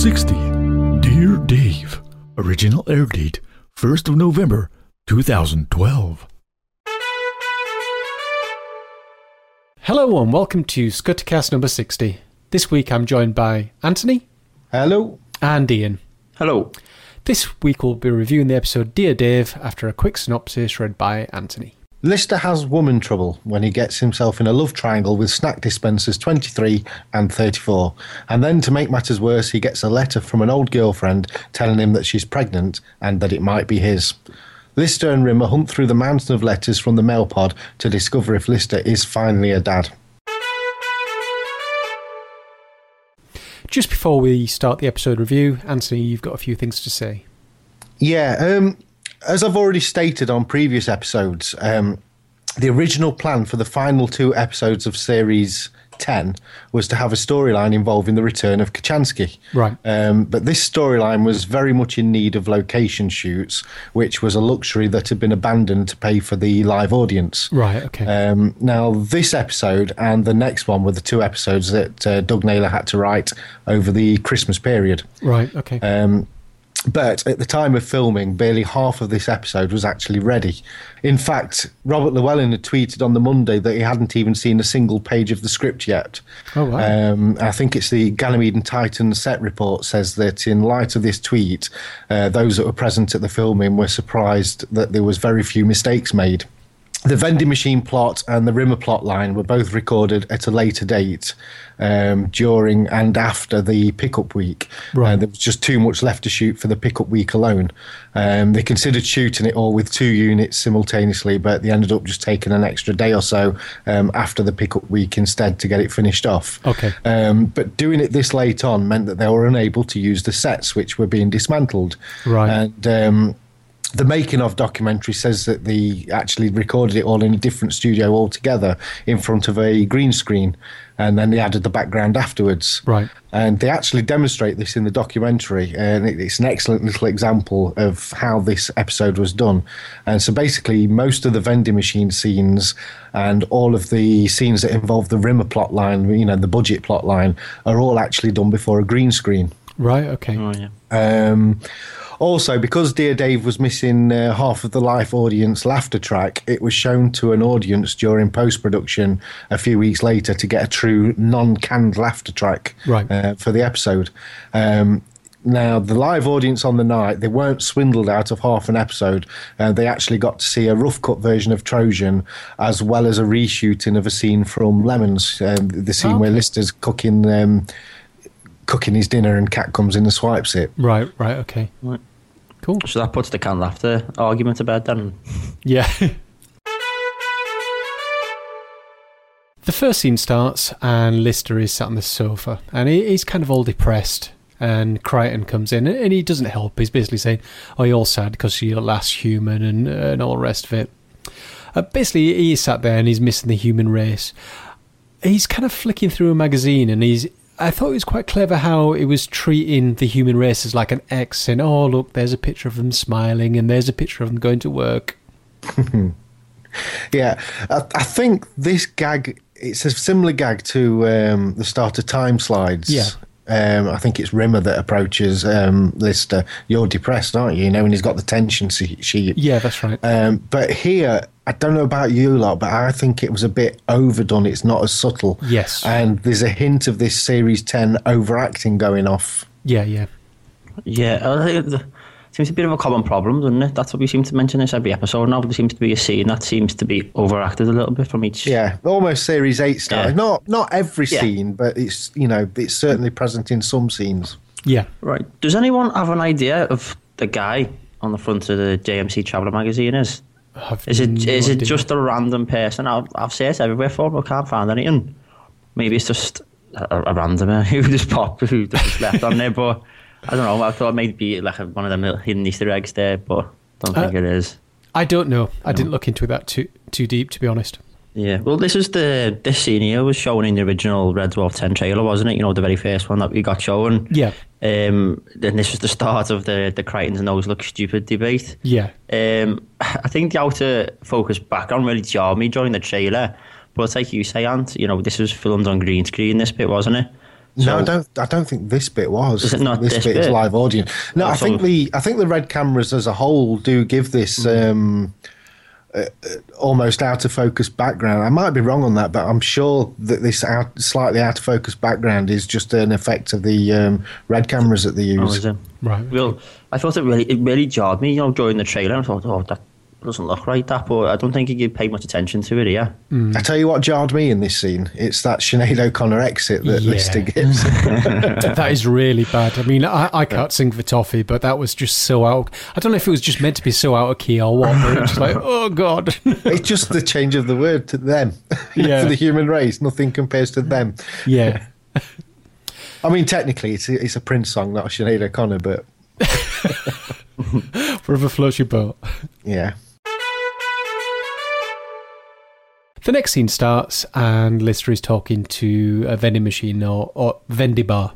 Episode 60 Dear Dave. Original air date 1st of November 2012. Hello and welcome to Scuttercast number 60. This week I'm joined by Anthony Hello. and Ian. Hello. This week we'll be reviewing the episode Dear Dave after a quick synopsis read by Anthony. Lister has woman trouble when he gets himself in a love triangle with snack dispensers 23 and 34. And then, to make matters worse, he gets a letter from an old girlfriend telling him that she's pregnant and that it might be his. Lister and Rimmer hunt through the mountain of letters from the mail pod to discover if Lister is finally a dad. Just before we start the episode review, Anthony, you've got a few things to say. Yeah, um, as I've already stated on previous episodes, um, the original plan for the final two episodes of series 10 was to have a storyline involving the return of Kochanski. Right. Um, but this storyline was very much in need of location shoots, which was a luxury that had been abandoned to pay for the live audience. Right, okay. Um, now, this episode and the next one were the two episodes that uh, Doug Naylor had to write over the Christmas period. right, okay. Um, but at the time of filming, barely half of this episode was actually ready. In fact, Robert Llewellyn had tweeted on the Monday that he hadn't even seen a single page of the script yet. Oh, wow. Um, I think it's the Ganymede and Titan set report says that in light of this tweet, uh, those that were present at the filming were surprised that there was very few mistakes made. The vending machine plot and the Rimmer plot line were both recorded at a later date um, during and after the pickup week. Right. Uh, there was just too much left to shoot for the pickup week alone. Um, they considered shooting it all with two units simultaneously, but they ended up just taking an extra day or so um, after the pickup week instead to get it finished off. Okay. Um, but doing it this late on meant that they were unable to use the sets which were being dismantled. Right. And um, the making of documentary says that they actually recorded it all in a different studio altogether in front of a green screen and then they added the background afterwards Right. and they actually demonstrate this in the documentary and it's an excellent little example of how this episode was done and so basically most of the vending machine scenes and all of the scenes that involve the rimmer plot line you know the budget plot line are all actually done before a green screen right, okay. Oh yeah. um, also, because Dear Dave was missing uh, half of the live audience laughter track, it was shown to an audience during post production a few weeks later to get a true non canned laughter track Right. uh, for the episode. Um, now, the live audience on the night, they weren't swindled out of half an episode. Uh, they actually got to see a rough cut version of Trojan, as well as a reshooting of a scene from Lemons, um, the scene where Lister's cooking um, cooking his dinner and Cat comes in and swipes it. Right, right, okay. Right. Cool. So that puts the can laughter argument to bed then. Yeah. the first scene starts, and Lister is sat on the sofa, and he, he's kind of all depressed. And Kryten comes in, and he doesn't help. He's basically saying, "Oh, you're sad because you're the last human, and and all the rest of it." Uh, basically, he's sat there and he's missing the human race. He's kind of flicking through a magazine, and he's. I thought it was quite clever how it was treating the human race as like an X, saying, "Oh, look, there's a picture of them smiling, and there's a picture of them going to work." Yeah, I, I think this gag it's a similar gag to um, the start of Time Slides. Yeah. Um, I think it's Rimmer that approaches um, Lister. You're depressed, aren't you? You know, and he's got the tension she- sheet. Yeah, that's right. Um, but here, I don't know about you lot, but I think it was a bit overdone. It's not as subtle. Yes. And there's a hint of this Series 10 overacting going off. Yeah, yeah. Yeah, I think it seems to be a bit of a common problem, doesn't it? That's what we seem to mention this every episode now. There seems to be a scene that seems to be overacted a little bit from each. Yeah, almost Series 8 style. Yeah. Not not every Yeah. scene, but it's, you know, it's certainly present in some scenes. Yeah. Right. Does anyone have an idea of the guy on the front of the JMC Traveller magazine is? I've Is it no is it idea. just a random person? I've, I've searched everywhere for him, but can't find anything. Maybe it's just a, a randomer uh, who just popped, who just left on there. But I don't know. I thought maybe like one of them little hidden Easter eggs there, but don't think Uh, it is. I don't know. I didn't look into that too too deep, to be honest. Yeah. Well, this is the this scene here was shown in the original Red Dwarf Ten trailer, wasn't it? You know, the very first one that we got shown. Yeah. Um. Then this was the start of the the Kryten's nose look stupid debate. Yeah. Um, I think the outer focus background really jarred me during the trailer. But like you say, Ant, you know, this was filmed on green screen, this bit, wasn't it? No, I don't. I don't think this bit was. Is it not this, this bit is live audience? No, Oh, I think so- the I think the red cameras as a whole do give this Mm. um, uh, uh, almost out of focus background. I might be wrong on that, but I'm sure that this out, slightly out of focus background is just an effect of the um, red cameras that they Oh, use. is it? Right. Well, I thought it really, it really jarred me, you know, during the trailer. I thought, oh, that doesn't look right, that, but I don't think you paid much attention to it here. Mm. I tell you what jarred me in this scene. It's that Sinead O'Connor exit that Yeah. Lister gives. that is really bad. I mean, I, I can't sing for Toffee, but that was just so out. I don't know if it was just meant to be so out of key or what, but it was just like, oh god. it's just the change of the word to them. Yeah. For the human race, nothing compares to them. yeah. I mean, technically, it's a, it's a Prince song, not a Sinead O'Connor, but Forever floats your boat. yeah. The next scene starts, and Lister is talking to a vending machine or, or vendy bar.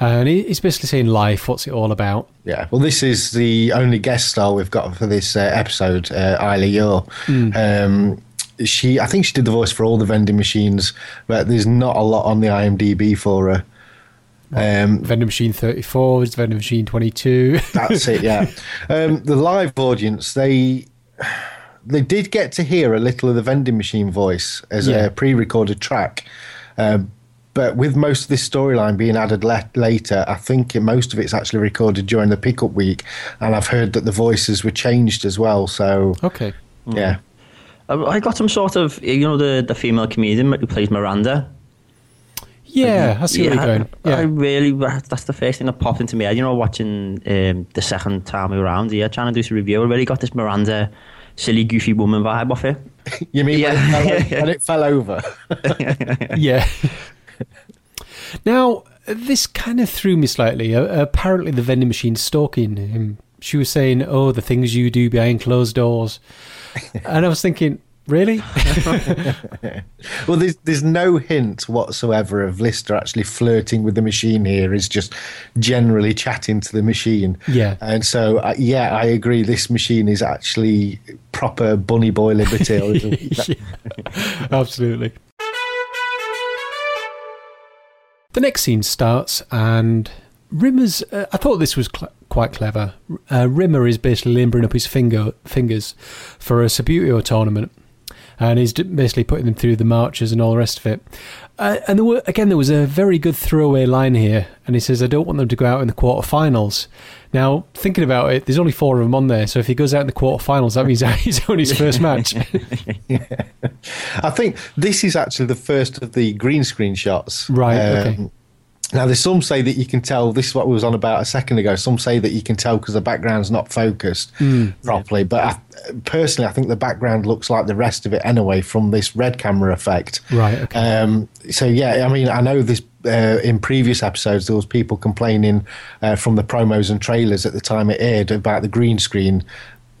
And he's basically saying life, what's it all about? Yeah, well, this is the only guest star we've got for this uh, episode, uh, Isla Yor. Um, she, I think she did the voice for all the vending machines, but there's not a lot on the IMDb for her. Um, Vending machine 34, is vending machine 22. that's it, yeah. Um, the live audience, they they did get to hear a little of the vending machine voice as Yeah. a pre-recorded track. Um, but with most of this storyline being added le- later, I think most of it's actually recorded during the pickup week, and I've heard that the voices were changed as well. So okay. yeah, I, I got some sort of, you know, the, the female comedian who plays Miranda. Yeah, I see where you're going. I Yeah. really, that's the first thing that popped into my head. You know, watching um, the second time around here, trying to do some review, I really got this Miranda silly, goofy woman vibe off it. you mean when, it fell, when it fell over? yeah. now, this kind of threw me slightly. Uh, apparently, the vending machine's stalking him. She was saying, "Oh, the things you do behind closed doors," and I was thinking, really? Well, there's there's no hint whatsoever of Lister actually flirting with the machine here. Is just generally chatting to the machine. Yeah. And so, uh, yeah, I agree. This machine is actually proper bunny boy liberty. Yeah, absolutely. The next scene starts, and Rimmer's. Uh, I thought this was cl- quite clever. Uh, Rimmer is basically limbering up his finger fingers for a Subbuteo tournament, and he's basically putting them through the marches and all the rest of it. Uh, and there were, again, there was a very good throwaway line here, and he says, "I don't want them to go out in the quarterfinals." Now, thinking about it, there's only four of them on there, so if he goes out in the quarterfinals, that means he's on his first match. I think this is actually the first of the green screen shots. Right, okay. Now, there's some say that you can tell. This is what we was on about a second ago. Some say that you can tell because the background's not focused Hmm. properly. But I, personally, I think the background looks like the rest of it anyway from this red camera effect. Right, okay. Um, so yeah, I mean, I know this. Uh, in previous episodes, there was people complaining uh, from the promos and trailers at the time it aired about the green screen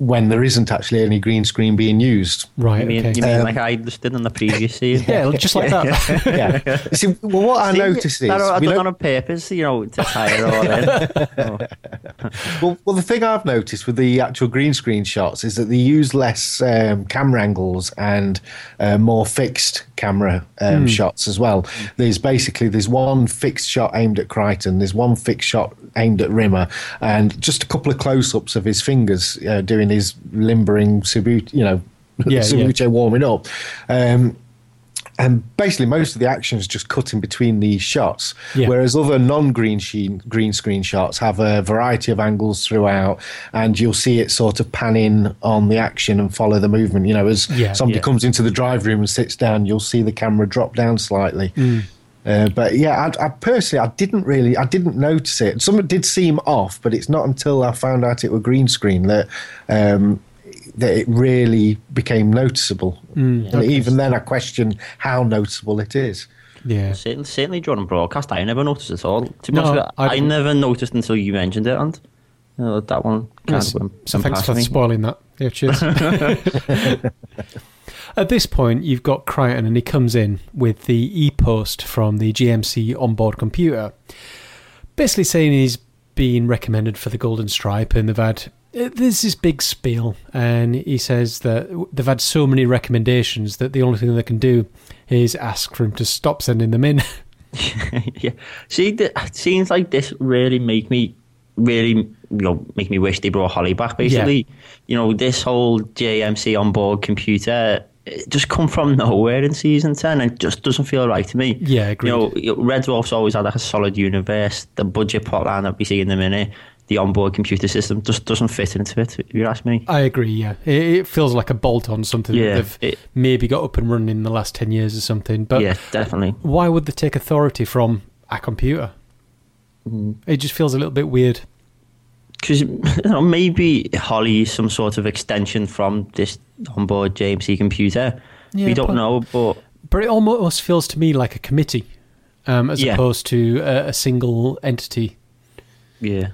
when there isn't actually any green screen being used. right, You mean, okay. you mean Um, like I just did in the previous season? yeah, just like that. yeah. See, well, what I See, noticed is I we done don't- on purpose, you know, to tie it all in. Well, well, the thing I've noticed with the actual green screen shots is that they use less um, camera angles and uh, more fixed camera um, shots as well. There's basically there's one fixed shot aimed at Kryten, there's one fixed shot aimed at Rimmer, and just a couple of close-ups of his fingers uh, doing his limbering you know, Yeah, Subbuteo warming up. Um, and basically, most of the action is just cut in between these shots. Yeah. Whereas other non-green sheen, green screen shots have a variety of angles throughout, and you'll see it sort of pan in on the action and follow the movement. You know, as Yeah, somebody yeah. comes into the drive room and sits down, you'll see the camera drop down slightly. Uh, but yeah, I, I personally, I didn't really, I didn't notice it. Some did seem off, but it's not until I found out it were green screen that um, that it really became noticeable. Mm. and even then, I question how noticeable it is. Yeah. certainly, certainly during broadcast, I never noticed at all. To be No, honest I I, never noticed until you mentioned it, and you know, that one kind Yes. of went, So thanks for me. spoiling that. Yeah, cheers. At this point, you've got Kryten, and he comes in with the e-post from the JMC onboard computer, basically saying he's been recommended for the Golden Stripe, and they've had Uh, there's this big spiel, and he says that they've had so many recommendations that the only thing they can do is ask for him to stop sending them in. yeah. See, th- scenes like this really make me really you know make me wish they brought Holly back. Basically, you know, this whole JMC on board computer it just come from nowhere in season ten and just doesn't feel right to me. Yeah, agreed. You know, Red Dwarf's always had like a solid universe. The budget plotline that we see in the minute, the onboard computer system just doesn't fit into it. If you ask me. I agree. Yeah, it, it feels like a bolt on something Yeah, that they've it- maybe got up and running in the last ten years or something. But yeah, definitely. why would they take authority from a computer? Mm. It just feels a little bit weird. because you know, maybe Holly is some sort of extension from this onboard JMC computer. Yeah, we don't but- know, but But it almost feels to me like a committee, um, as Yeah. opposed to a, a single entity. yeah,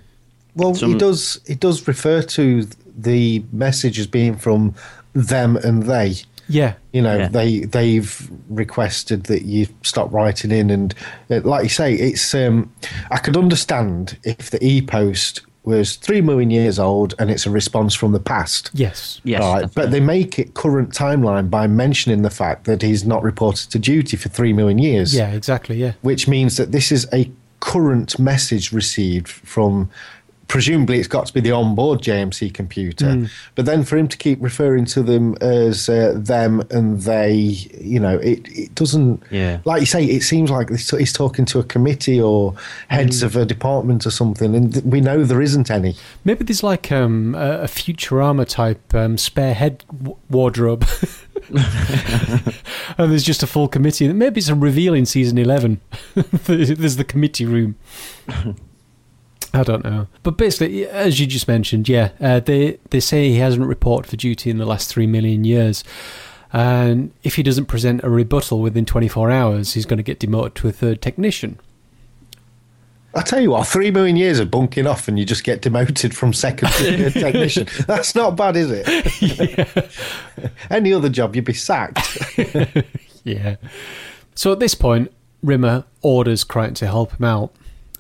Well, he does. He does refer to the message as being from them and they. Yeah, You know, Yeah. they they've requested that you stop writing in, and uh, like you say, it's. Um, I could understand if the e post was three million years old and it's a response from the past. yes, yes, Right, that's but they make it current timeline by mentioning the fact that he's not reported to duty for three million years. yeah, exactly. Yeah, which means that this is a current message received from presumably it's got to be the onboard JMC computer Hmm. but then for him to keep referring to them as uh, them and they you know it, it doesn't Yeah. like you say it seems like he's talking to a committee or heads Hmm. of a department or something and th- we know there isn't any maybe there's like um, a, a Futurama type um, spare head w- wardrobe. and there's just a full committee. Maybe it's a reveal in season 11. there's the committee room. I don't know. But basically, as you just mentioned, yeah, uh, they, they say he hasn't reported for duty in the last three million years. And if he doesn't present a rebuttal within 24 hours, he's going to get demoted to a third technician. I tell you what, three million years of bunking off and you just get demoted from second to technician. That's not bad, is it? Any other job, you'd be sacked. Yeah. So at this point, Rimmer orders Kryten to help him out.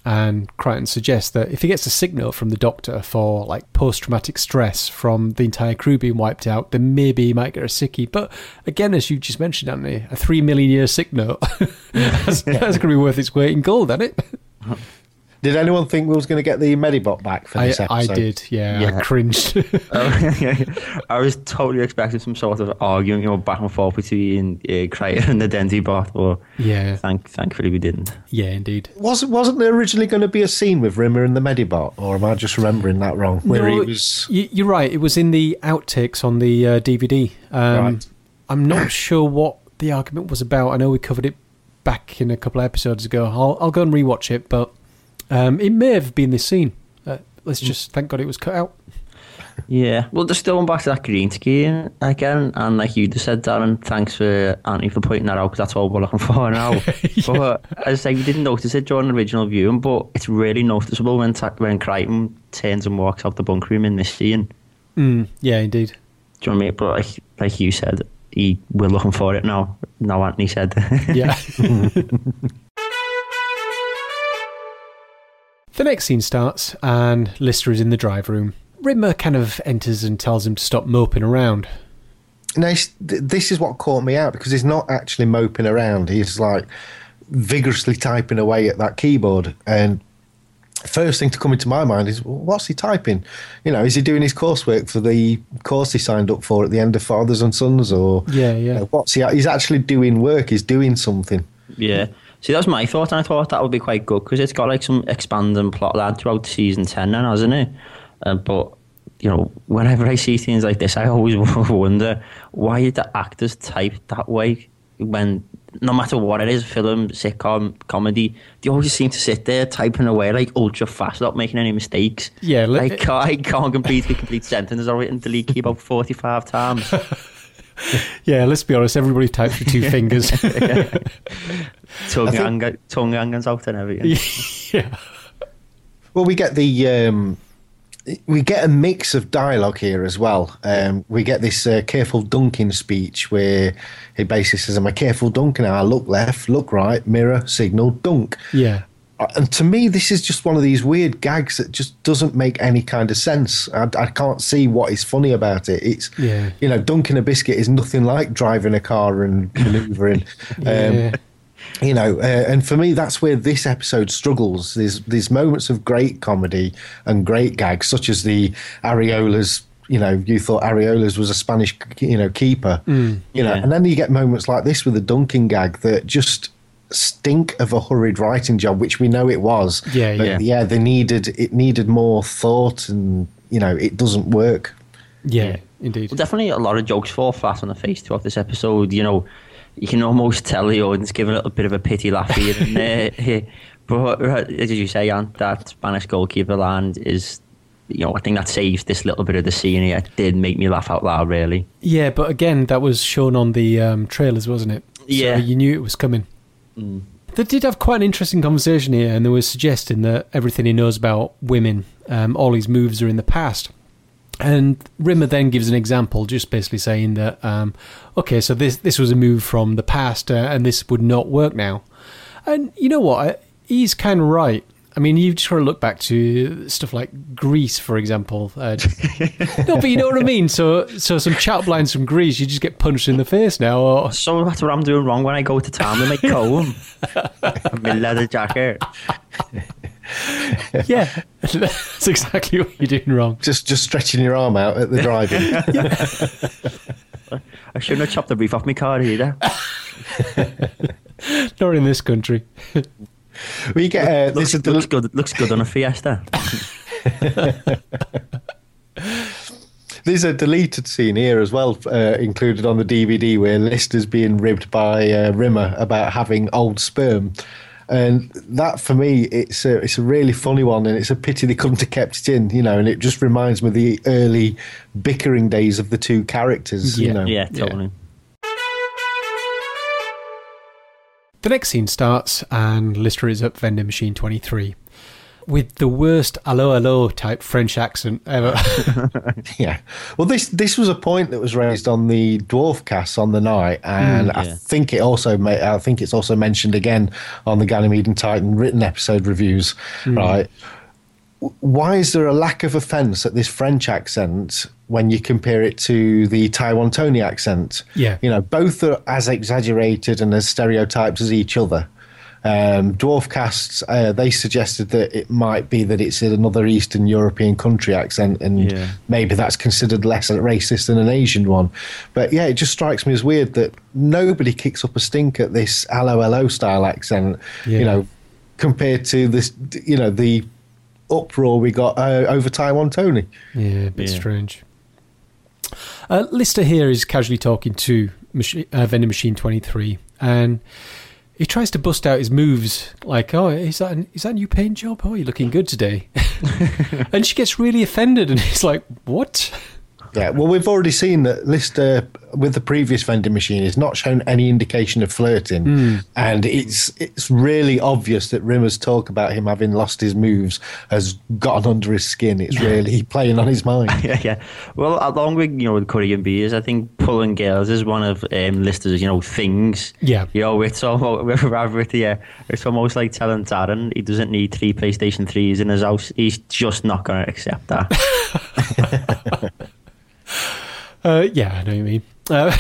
And Kryten suggests that if he gets a signal from the doctor for like post traumatic stress from the entire crew being wiped out, then maybe he might get a sickie. But again, as you just mentioned, Anthony, a three million year sick note that's, that's going to be worth its weight in gold, isn't it? Did anyone think we was going to get the Medibot back for this I episode? I did, yeah, I Yeah. cringed. I was totally expecting some sort of arguing, you know, back and forth between uh, Kryten and the Dendy bot, but yeah, thank, thankfully we didn't. yeah, indeed. Wasn't wasn't there originally going to be a scene with Rimmer and the Medibot, or am I just remembering that wrong? Where No, he was. You're right. It was in the outtakes on the uh, DVD. Um, Right. I'm not sure what the argument was about. I know we covered it back in a couple of episodes ago. I'll, I'll go and rewatch it, but um, it may have been this scene. Uh, let's just thank God it was cut out. Yeah, well, they're still going back to that green screen again, and like you just said, Darren, thanks for Anthony for pointing that out because that's all we're looking for now. But as I say, we didn't notice it during the original viewing, but it's really noticeable when ta- when Kryten turns and walks out the bunk room in this scene. Mm, yeah, indeed. Do you know what I mean? But like, like you said, he, we're looking for it now. Now Anthony said. Yeah. the next scene starts, and Lister is in the drive room. Rimmer kind of enters and tells him to stop moping around. Now, this is what caught me out because he's not actually moping around. He's like vigorously typing away at that keyboard. And first thing to come into my mind is, well, what's he typing? You know, is he doing his coursework for the course he signed up for at the end of Fathers and Sons? Or Yeah, you yeah. know, what's he? He's actually doing work. He's doing something. Yeah. See, that was my thought, and I thought that would be quite good because it's got like some expanding plot line throughout season 10 now, hasn't it? Uh, but, you know, whenever I see things like this, I always wonder why did the actors type that way when, no matter what it is, film, sitcom, comedy, they always seem to sit there typing away like ultra fast without making any mistakes. Yeah, I can't, I can't complete the complete sentences I've written delete key about 45 times. Yeah, let's be honest, everybody types with two fingers. tongue, think- hang, tongue hangers out and everything. yeah. Well, we get the um, we get a mix of dialogue here as well. Um, we get this uh, careful dunking speech where he basically says, "I'm a careful dunking. I look left, look right, mirror, signal, dunk." Yeah. Uh, And to me, this is just one of these weird gags that just doesn't make any kind of sense. I, I can't see what is funny about it. It's Yeah. you know, dunking a biscuit is nothing like driving a car and manoeuvring. Yeah. um, you know, uh, and for me, that's where this episode struggles. There's there's moments of great comedy and great gags, such as the areolas. You know, you thought areolas was a Spanish, you know, keeper. you know, yeah. and then you get moments like this with the dunking gag that just stink of a hurried writing job, which we know it was. Yeah, But yeah. yeah. They needed it needed more thought, and you know, it doesn't work. Yeah, Yeah. indeed. Well, definitely a lot of jokes fall flat on the face throughout this episode. You know, you can almost tell the audience give a little bit of a pity laugh here and there. But uh, as you say, Ant, that Spanish goalkeeper land is, you know, I think that saves this little bit of the scene here. It did make me laugh out loud, really. Yeah, but again, that was shown on the um, trailers, wasn't it? Yeah. So you knew it was coming. They did have quite an interesting conversation here, and they were suggesting that everything he knows about women, um, all his moves are in the past. And Rimmer then gives an example, just basically saying that, um, okay, so this this was a move from the past, uh, and this would not work now. And you know what? He's kind of right. I mean, you've just got to look back to stuff like Grease, for example. Uh, no, but you know what I mean. So, so some chat lines from Grease, you just get punched in the face now. Or So that's what I'm doing wrong when I go to town with my comb and my leather jacket. yeah, that's exactly what you're doing wrong. Just just stretching your arm out at the driving. I shouldn't have chopped the roof off my car either. Not in this country. We get uh, Looks, this is the, looks good. Looks good on a Fiesta. There's a deleted scene here as well, uh, included on the DVD, where Lister's being ribbed by uh, Rimmer about having old sperm. And that, for me, it's a, it's a really funny one, and it's a pity they couldn't have kept it in, you know. And it just reminds me of the early bickering days of the two characters, Yeah. you know. Yeah, totally. The next scene starts, and Lister is at vending machine 23 with the worst allo allo type French accent ever. Yeah. Well, this this was a point that was raised on the dwarf cast on the night, and mm, I yeah. think it also ma- I think it's also mentioned again on the Ganymede and Titan written episode reviews. Mm. Right. Why is there a lack of offence at this French accent when you compare it to the Taiwan Tony accent? Yeah. You know, both are as exaggerated and as stereotyped as each other. Um, dwarf casts, uh, they suggested that it might be that it's another Eastern European country accent, and Yeah. maybe that's considered less racist than an Asian one. But yeah, it just strikes me as weird that nobody kicks up a stink at this LOLO style accent, Yeah. you know, compared to this, you know, the uproar we got uh, over Taiwan Tony. yeah, a bit Yeah. strange. Uh, Lister here is casually talking to machi- uh, vending machine 23, and he tries to bust out his moves like, "Oh, is that is that a new paint job? Oh, you're looking good today." and she gets really offended, and he's like, "What?" Yeah, well, we've already seen that Lister with the previous vending machine has not shown any indication of flirting, and it's it's really obvious that Rimmer's talk about him having lost his moves has gotten under his skin. It's really playing on his mind. yeah, yeah. Well, along with you know with Korean beers, I think pulling girls is one of um, Lister's you know things. Yeah. You know, it's almost rather it, yeah, it's almost like telling Darren he doesn't need three PlayStation threes in his house. He's just not going to accept that. Uh, yeah, I know what you mean. Uh,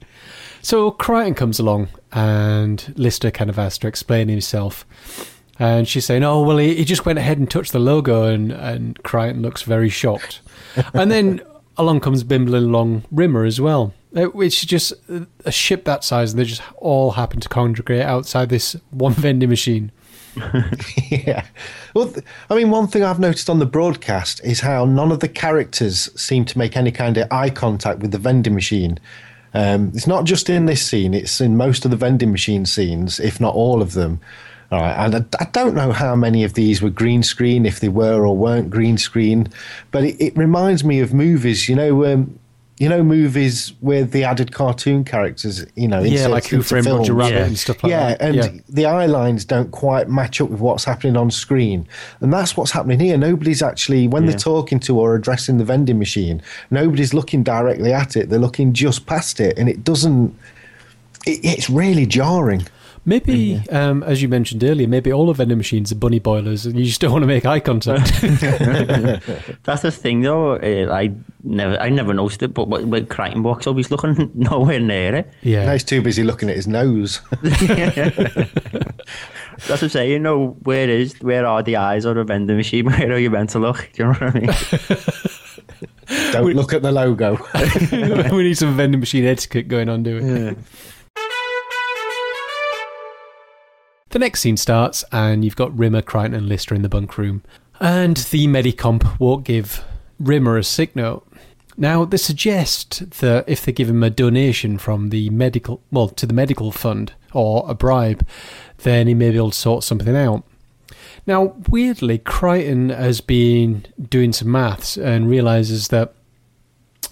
so Kryten comes along, and Lister kind of has to explain himself. And she's saying, "Oh well, he, he just went ahead and touched the logo," and and Kryten looks very shocked. and then along comes bimbling along Rimmer as well, It's just a ship that size, and they just all happen to congregate outside this one vending machine. yeah. Well, I mean, one thing I've noticed on the broadcast is how none of the characters seem to make any kind of eye contact with the vending machine. Um, it's not just in this scene; it's in most of the vending machine scenes, if not all of them. All right, and I, I don't know how many of these were green screen, if they were or weren't green screen, but it, it reminds me of movies. You know, um, you know, movies with the added cartoon characters. You know, Yeah, like Who into Framed Roger. Rabbit Yeah. and stuff like that. yeah, and the eye lines don't quite match up with what's happening on screen. And that's what's happening here. Nobody's actually, when Yeah. they're talking to or addressing the vending machine, nobody's looking directly at it. They're looking just past it. And it doesn't, it, it's really jarring. Maybe, um, as you mentioned earlier, maybe all of vending machines are bunny boilers, and you just don't want to make eye contact. That's the thing, though. Uh, I never, I never noticed it, but with, with Kryten box, I looking nowhere near it. yeah, Now he's too busy looking at his nose. That's what I'm saying. You know, where is, where are the eyes on a vending machine? Where are you meant to look? Do you know what I mean? Don't look at the logo. we need some vending machine etiquette going on, do we? yeah. The next scene starts, and you've got Rimmer, Kryten, and Lister in the bunk room. And the Medicomp won't give Rimmer a sick note. Now, they suggest that if they give him a donation from the medical, well, to the medical fund or a bribe, then he may be able to sort something out. Now, weirdly, Kryten has been doing some maths and realizes that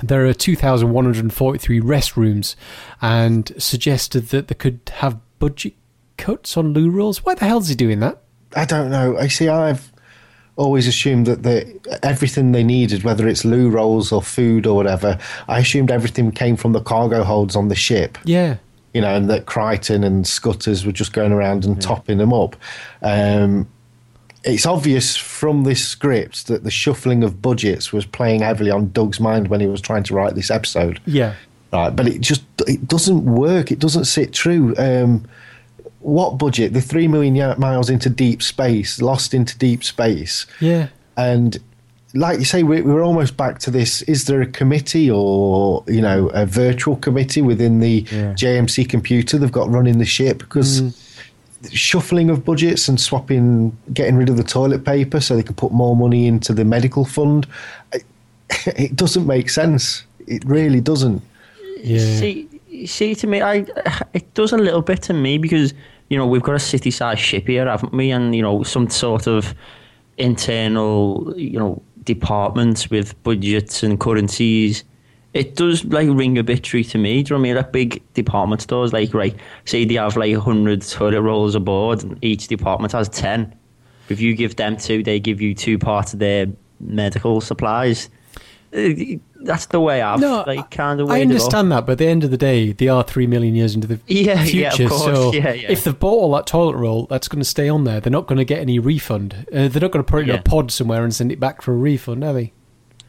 there are 2,143 restrooms and suggested that they could have budget cuts on loo rolls. Why the hell's he doing that? I don't know. I see. I've always assumed that the everything they needed, whether it's loo rolls or food or whatever, I assumed everything came from the cargo holds on the ship. Yeah. You know, and that Kryten and Scutters were just going around and topping them up. Um, it's obvious from this script that the shuffling of budgets was playing heavily on Doug's mind when he was trying to write this episode. Yeah. Right, but it just it doesn't work. It doesn't sit true. Um, what budget? The three million miles into deep space, lost into deep space, Yeah. and like you say, we're, we're almost back to this. Is there a committee or you know a virtual committee within the Yeah. JMC computer they've got running the ship? Because mm. shuffling of budgets and swapping, getting rid of the toilet paper so they can put more money into the medical fund, it, it doesn't make sense. It really doesn't. Yeah. See, see, to me, I it does a little bit to me because you know we've got a city-sized ship here, haven't we? And you know some sort of internal, you know, departments with budgets and currencies. It does like ring a bit true to me. Do you know what I mean? Like big department stores, like right, say they have like hundred toilet rolls aboard, and each department has ten. If you give them two, they give you two parts of their medical supplies. Uh, That's the way I've No, like kind of. I understand that, but at the end of the day, they are three million years into the Yeah, yeah, of future. course. So Yeah, yeah. if they've bought all that toilet roll, that's going to stay on there. They're not going to get any refund. Uh, they're not going to put it in a pod somewhere and send it back for a refund, are they?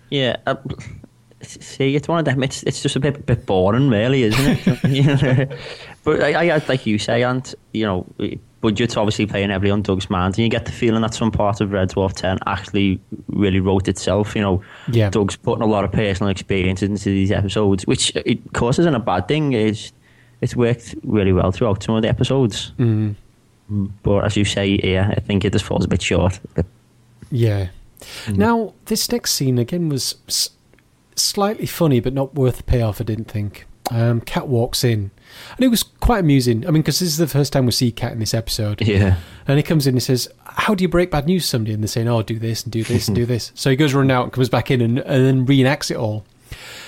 Yeah. Uh, see, it's one of them. It's it's just a bit bit boring, really, isn't it? You know? but I, I, like you say, and you know, budget's obviously playing heavily on Doug's mind, and you get the feeling that some part of Red Dwarf Ten actually really wrote itself. You know, Yeah. Doug's putting a lot of personal experience into these episodes, which of course isn't a bad thing. It's it's worked really well throughout some of the episodes. Mm. But as you say, yeah, I think it just falls a bit short. Yeah. Now, this next scene again was s- slightly funny, but not worth the payoff. I didn't think. Um, Cat walks in, and it was quite amusing. I mean, because this is the first time we see Cat in this episode. Yeah. And he comes in and says, How do you break bad news to somebody? And they're saying, Oh, do this and do this and do this. So he goes running out and comes back in and, and then reenacts it all.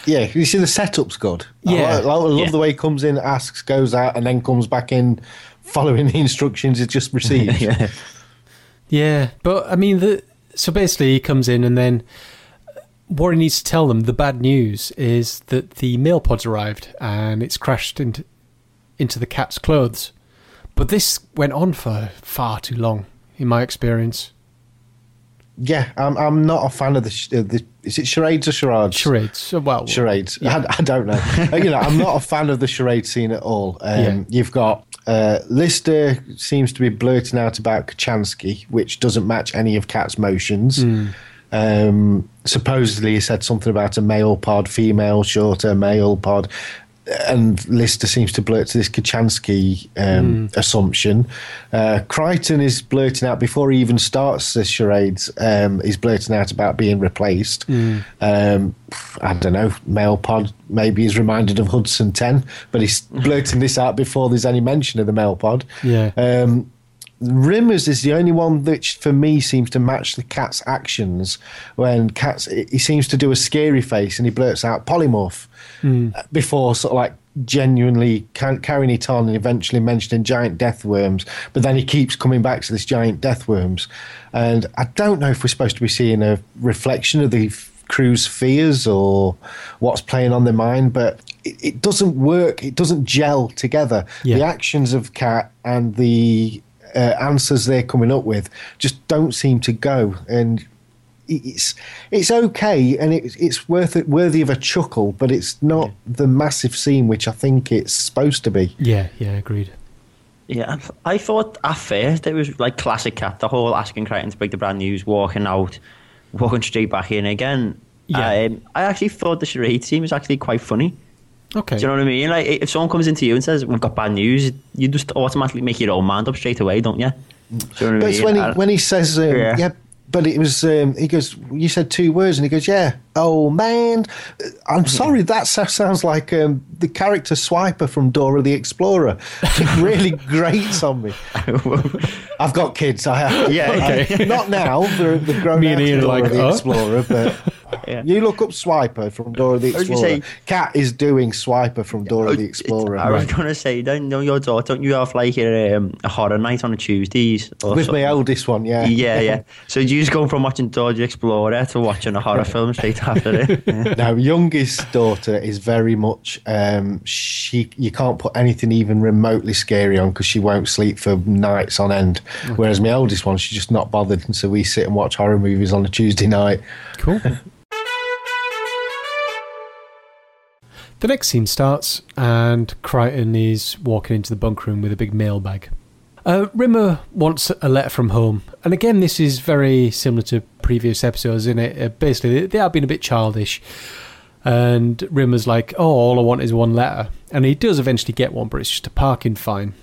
Yeah, you see the setup's good. Yeah. I, I love Yeah. the way he comes in, asks, goes out, and then comes back in, following the instructions he's just received. yeah. Yeah, but I mean, the so basically he comes in and then what he needs to tell them, the bad news, is that the mail pod's arrived and it's crashed into into the cat's clothes. But this went on for far too long, in my experience. Yeah, I'm, I'm not a fan of the, sh- uh, the. Is it charades or charades? Charades. Well, Charades. I, I don't know. Uh, you know, I'm not a fan of the charade scene at all. Um, Yeah. You've got uh, Lister seems to be blurting out about Kochanski, which doesn't match any of Cat's motions. Um, supposedly, he said something about a male pod, female, shorter, male pod. And Lister seems to blurt to this Kochanski um, assumption. Uh, Kryten is blurting out before he even starts the charades. Um, he's blurting out about being replaced. Um, I don't know. Male pod maybe is reminded of Hudson Ten, but he's blurting this out before there's any mention of the male pod. Yeah. Um, Rimmers is the only one which, for me, seems to match the cat's actions. When cat's, he seems to do a scary face and he blurts out polymorph hmm. uh, before sort of like genuinely carrying it on and eventually mentioning giant death worms. But then he keeps coming back to this giant death worms, and I don't know if we're supposed to be seeing a reflection of the crew's fears or what's playing on their mind, but it, it doesn't work. It doesn't gel together. Yeah. The actions of Cat and the uh, answers they're coming up with just don't seem to go. And it's it's okay and it's it's worth it worthy of a chuckle, but it's not the massive scene which I think it's supposed to be. Yeah, yeah, agreed. Yeah, I thought at first it was like classic cat. The whole asking Kryten to break the brand news, walking out, walking straight back in again. Yeah. Um, I actually thought the charade scene was actually quite funny. Okay. Do you know what I mean? Like, if someone comes into you and says, "We've got bad news," you just automatically make your own mind up straight away, don't you? Do you know what But I mean? when he when he says um, Yeah. yeah. But it was um, he goes. You said two words, and he goes, "Yeah." Oh man, I'm sorry. That sounds like um, the character Swiper from Dora the Explorer. It really grates on me. I've got kids. I have. Yeah, I- not now. They're, they're grown Me out and Ian Dora like, the "Oh." Explorer, but. Yeah. You look up Swiper from Dora the I was gonna Explorer. say- Cat is doing Swiper from Dora the Explorer. I Explorer was going to say, don't know your daughter, don't you have like a, um, a horror night on a Tuesdays? Or with something? my eldest one. Yeah, Yeah, yeah. So you just go from watching Dora the Explorer to watching a horror film straight after it. Now, youngest daughter is very much um, she. You can't put anything even remotely scary on because she won't sleep for nights on end. Whereas my eldest one, she's just not bothered, and so we sit and watch horror movies on a Tuesday night. Cool. the next scene starts, and Kryten is walking into the bunk room with a big mailbag. Uh, Rimmer wants a letter from home, and again, this is very similar to previous episodes. In it, uh, basically, they, they are being a bit childish, and Rimmer's like, "Oh, all I want is one letter," and he does eventually get one, but it's just a parking fine.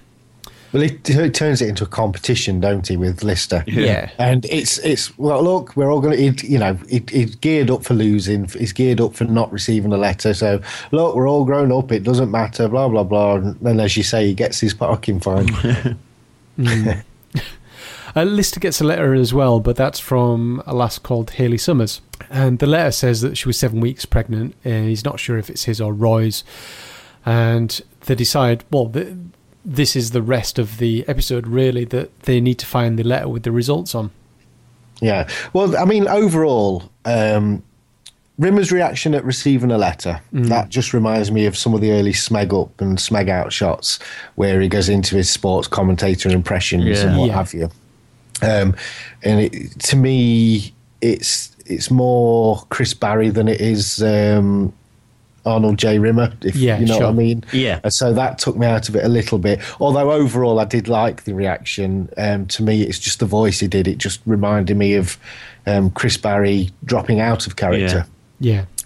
Well, it, it turns it into a competition, don't he, with Lister? Yeah. And it's it's well, look, we're all going to, you know, it, it's geared up for losing. He's geared up for not receiving a letter. So look, we're all grown up. It doesn't matter. Blah blah blah. And then, as you say, he gets his parking fine. Uh, Lister gets a letter as well, but that's from a lass called Haley Summers. And the letter says that she was seven weeks pregnant. And he's not sure if it's his or Roy's. And they decide, well, th- this is the rest of the episode, really, that they need to find the letter with the results on. Yeah. Well, I mean, overall, um, Rimmer's reaction at receiving a letter, that just reminds me of some of the early Smeg Up and Smeg Out shots where he goes into his sports commentator impressions Yeah. and what Yeah. have you. Um, and it, to me, it's it's more Chris Barrie than it is um, Arnold J. Rimmer, if Yeah, you know what. I mean. Yeah. And so that took me out of it a little bit. Although overall, I did like the reaction. Um, to me, it's just the voice he did. It just reminded me of um, Chris Barrie dropping out of character. Yeah.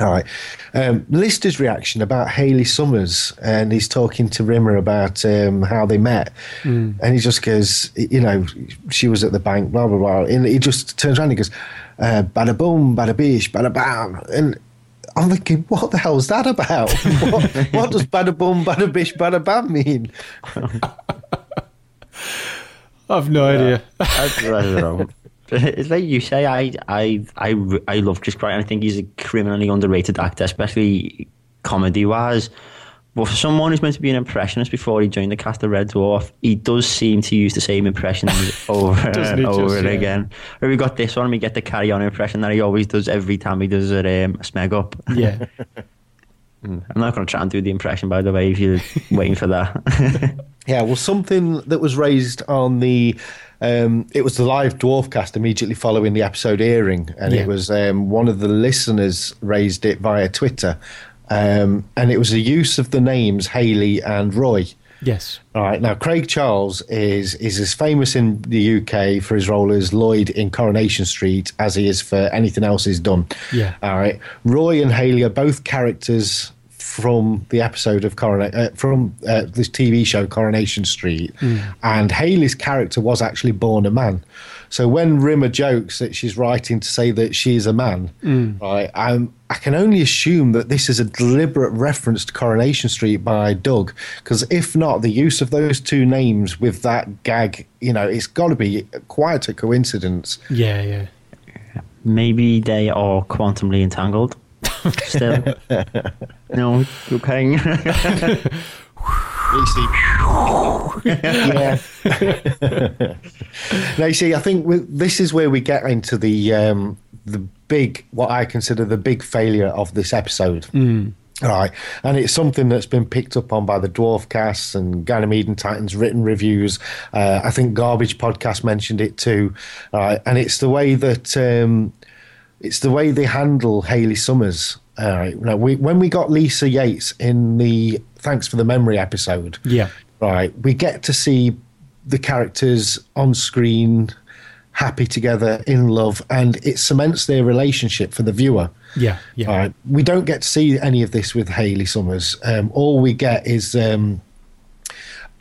All right. Um, Lister's reaction about Haley Summers, and he's talking to Rimmer about um, how they met, and he just goes, you know, she was at the bank, blah blah blah, and he just turns around and he goes, uh, bada boom, bada bish, bada bam, and I'm thinking, what the hell's that about? what, what does bada boom, bada bish, bada bam mean? I've no idea. I, I don't know. It's like you say, I, I, I, I love Chris Crichton. I think he's a criminally underrated actor, especially comedy wise. But for someone who's meant to be an impressionist before he joined the cast of Red Dwarf, he does seem to use the same impressions over and over just, and yeah. again. Or we got this one, we get the carry on impression that he always does every time he does a, um, a smeg up. Yeah. I'm not going to try and do the impression, by the way, if you're waiting for that. Yeah, well, something that was raised on the. Um, it was the live dwarf cast immediately following the episode airing, and Yeah. it was um, one of the listeners raised it via Twitter, um, and it was the use of the names Haley and Roy. yes. All right, now Craig Charles is is as famous in the UK for his role as Lloyd in Coronation Street as he is for anything else he's done. Yeah. All right, Roy and Haley are both characters from the episode of Corona- uh, from uh, this TV show Coronation Street, and Haley's character was actually born a man. So when Rimmer jokes that she's writing to say that she's a man, right, um, I can only assume that this is a deliberate reference to Coronation Street by Doug, because if not, the use of those two names with that gag, you know, it's got to be quite a coincidence. Yeah, yeah. Maybe they are quantumly entangled. Still. no, okay. yeah. now you see, I think with, this is where we get into the um, the big, what I consider the big failure of this episode. Right, and it's something that's been picked up on by the Dwarf Casts and Ganymede and Titans written reviews. Uh, I think Garbage Podcast mentioned it too. Right, and it's the way that um, it's the way they handle Haley Summers. All right, now we, when we got Lisa Yates in the Thanks for the Memory episode, Yeah. right, we get to see the characters on screen happy together in love, and it cements their relationship for the viewer. Yeah. Yeah. Right. We don't get to see any of this with Haley Summers. Um, all we get is um,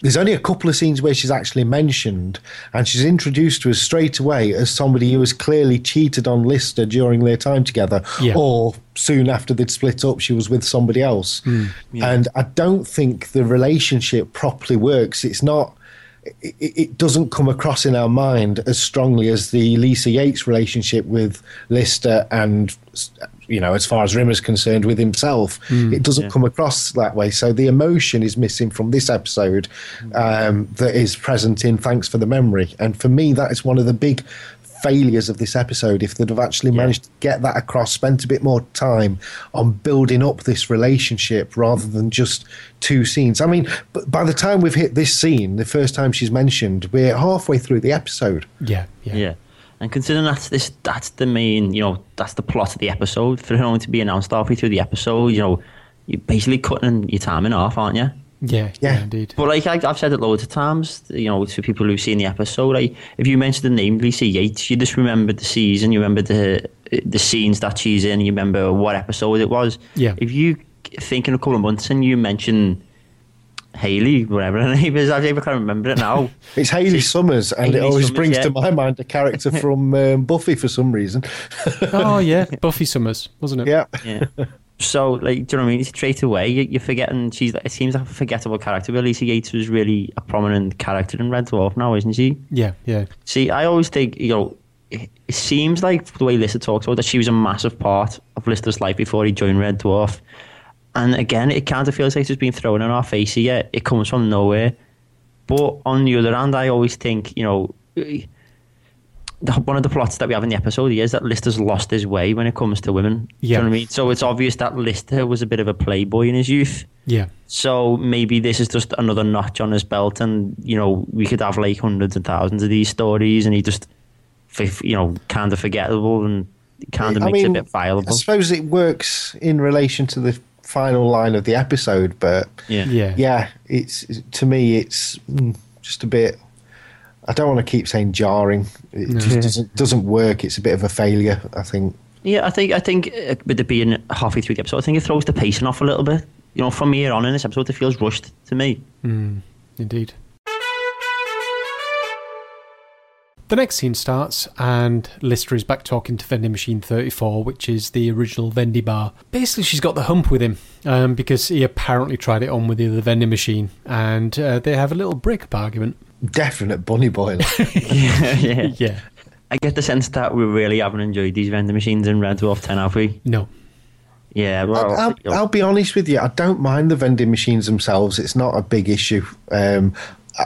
there's only a couple of scenes where she's actually mentioned, and she's introduced to us straight away as somebody who has clearly cheated on Lister during their time together, Yeah. or soon after they'd split up, she was with somebody else. Hmm, and I don't think the relationship properly works. It's not. It, it doesn't come across in our mind as strongly as the Lisa Yates relationship with Lister and you know, as far as Rimmer's concerned with himself, it doesn't come across that way. So the emotion is missing from this episode um, that is present in Thanks for the Memory. And for me, that is one of the big failures of this episode. If they'd have actually managed to get that across, spent a bit more time on building up this relationship rather than just two scenes. I mean, by the time we've hit this scene, the first time she's mentioned, we're halfway through the episode. Yeah. Yeah. Yeah. And considering that's this, that's the main, you know, that's the plot of the episode. For it only to be announced halfway through the episode, you know, you're basically cutting your time in half, aren't you? Yeah. Yeah. Yeah. Indeed. But like I, I've said it loads of times, you know, to people who've seen the episode, like, if you mention the name Lisa Yates, you just remember the season, you remember the the scenes that she's in, you remember what episode it was. Yeah. If you think in a couple of months and you mention Haley, whatever her name is, I can't remember it now. It's Haley Summers, and it always Summers, brings yeah. to my mind a character from um, Buffy for some reason. oh yeah. Buffy Summers, wasn't it? yeah. Yeah. So, like, do you know what I mean? Straight away, you- you're forgetting. She's. It seems like a forgettable character. But Lisa Yates was really a prominent character in Red Dwarf now, isn't she? Yeah. Yeah. See, I always think, you know, it, it seems like the way Lister talks about that she was a massive part of Lister's life before he joined Red Dwarf. And again, it kind of feels like it's been thrown in our face here. It comes from nowhere. But on the other hand, I always think, you know, the, one of the plots that we have in the episode here is that Lister's lost his way when it comes to women. Do you Yeah. know what I mean? So it's obvious that Lister was a bit of a playboy in his youth. Yeah. So maybe this is just another notch on his belt, and you know we could have like hundreds and thousands of these stories, and he just, you know, kind of forgettable and kind of I makes it a bit viable. I suppose it works in relation to the final line of the episode, but Yeah, Yeah. yeah, it's to me, it's mm, just a bit. I don't want to keep saying jarring. It just doesn't doesn't work. It's a bit of a failure. I think. yeah. I think I think uh, with it being halfway through the episode, I think it throws the pacing off a little bit. You know, from here on in this episode, it feels rushed to me. Indeed. The next scene starts, and Lister is back talking to Vending Machine 34, which is the original Vendy bar. Basically, she's got the hump with him um, because he apparently tried it on with the other vending machine, and uh, they have a little breakup argument. Definite bunny boiler. yeah, yeah. Yeah. I get the sense that we really haven't enjoyed these vending machines in Red Dwarf 10, have we? No. Yeah, well, I'll, I'll, I'll be honest with you. I don't mind the vending machines themselves. It's not a big issue. Um, I,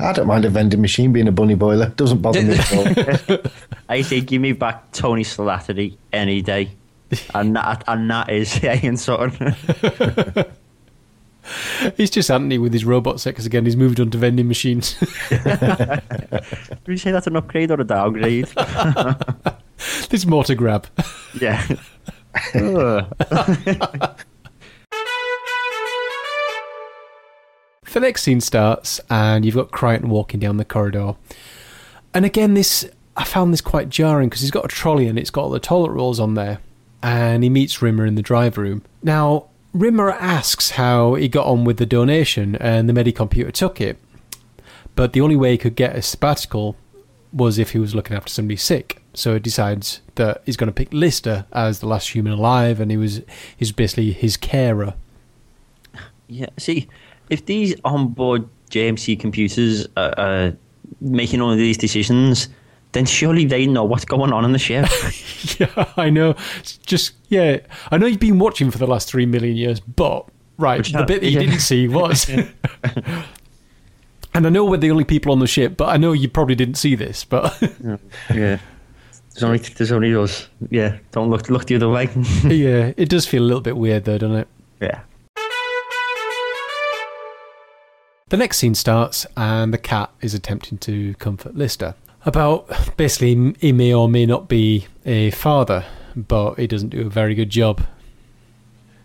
I don't mind a vending machine being a bunny boiler. Doesn't bother me at all. I say give me back Tony Slattery any day. And that, and that is saying something. He's just Anthony with his robot because, again, he's moved on to vending machines. Would you say that's an upgrade or a downgrade? There's more to grab. yeah. The next scene starts, and you've got Kryten walking down the corridor. And again, this I found this quite jarring because he's got a trolley and it's got all the toilet rolls on there. And he meets Rimmer in the drive room. Now, Rimmer asks how he got on with the donation, and the Medicomputer took it. But the only way he could get a sabbatical was if he was looking after somebody sick. So he decides that he's going to pick Lister as the last human alive, and he was he's basically his carer. Yeah, see, if these onboard JMC computers are, are making all of these decisions, then surely they know what's going on in the ship. Yeah, I know. It's just yeah, I know you've been watching for the last three million years, but right, Which the ha- bit that you yeah. didn't see was. and I know we're the only people on the ship, but I know you probably didn't see this. But yeah. There's only there's only us. Yeah, don't look look the other way. yeah, it does feel a little bit weird though, doesn't it? yeah. The next scene starts, and the cat is attempting to comfort Lister about basically he may or may not be a father, but he doesn't do a very good job.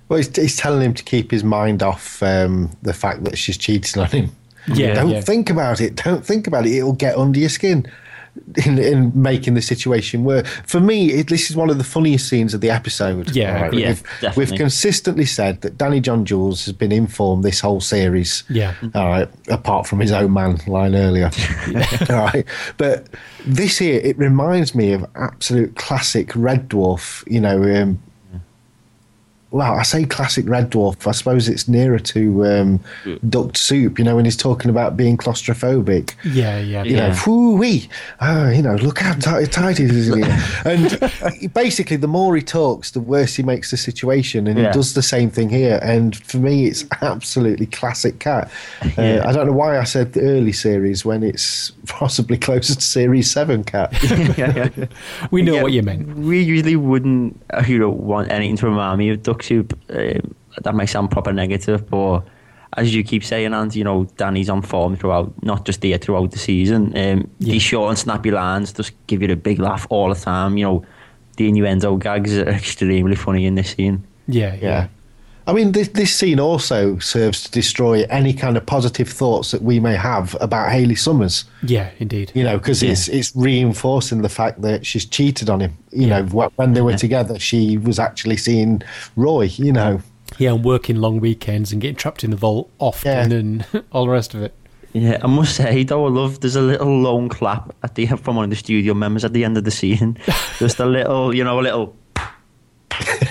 Well, he's, he's telling him to keep his mind off um, the fact that she's cheating on him. Yeah, Don't yeah. think about it. Don't think about it. It'll get under your skin in, in making the situation work. For me, it, this is one of the funniest scenes of the episode. Yeah, yeah, we've, definitely. we've consistently said that Danny John Jules has been informed this whole series. Yeah. All right, apart from his own man line earlier. All right, but this here it reminds me of absolute classic Red Dwarf. You know, um, well, I say classic Red Dwarf. I suppose it's nearer to um, Duct Soup. You know, when he's talking about being claustrophobic. Yeah, yeah, You Yeah. know, whoo wee, oh, you know, look how tight, tight it is in here. And basically, the more he talks, the worse he makes the situation, and Yeah. he does the same thing here. And for me, it's absolutely classic cat. Uh, Yeah. I don't know why I said the early series when it's possibly closer to series seven cat. yeah, yeah. We know Yeah, what you meant. We usually wouldn't, you know, want anything to remind me of duck soup. Um, that may sound proper negative, but as you keep saying, and you know, Danny's on form throughout, not just here throughout the season. Um, Yeah. These short and snappy lines just give you a big laugh all the time. You know, the innuendo gags are extremely funny in this scene. Yeah, yeah. Yeah. I mean, this, this scene also serves to destroy any kind of positive thoughts that we may have about Haley Summers. Yeah, indeed. You know, because it's it's reinforcing the fact that she's cheated on him. You know, when they were together, she was actually seeing Roy. You know, Yeah, and working long weekends and getting trapped in the vault often Yeah. and all the rest of it. Yeah, I must say though, I love. There's a little lone clap at the from one of the studio members at the end of the scene. Just a little, you know, a little.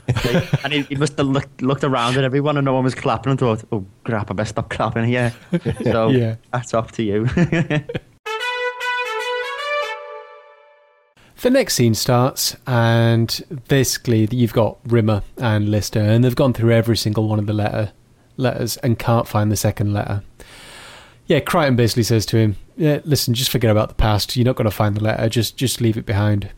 and he, he must have looked, looked around at everyone and no one was clapping and thought, "Oh crap, I better stop clapping here." So Yeah. that's up to you. The next scene starts, and basically you've got Rimmer and Lister, and they've gone through every single one of the letter letters and can't find the second letter. Yeah, Kryten basically says to him, "Yeah, listen, just forget about the past. You're not going to find the letter. Just, just leave it behind."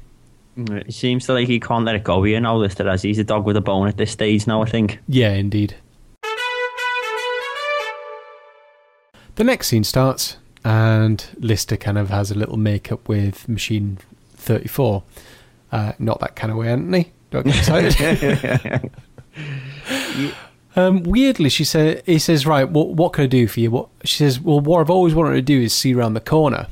It seems to like he can't let it go here now. Lister as he's a dog with a bone at this stage now. I think. Yeah, indeed. The next scene starts, and Lister kind of has a little makeup with Machine 34. Uh, not that kind of way, Anthony. Don't get excited. um, weirdly, she said, he says, right, what, what can I do for you? What She says, well, what I've always wanted to do is see around the corner.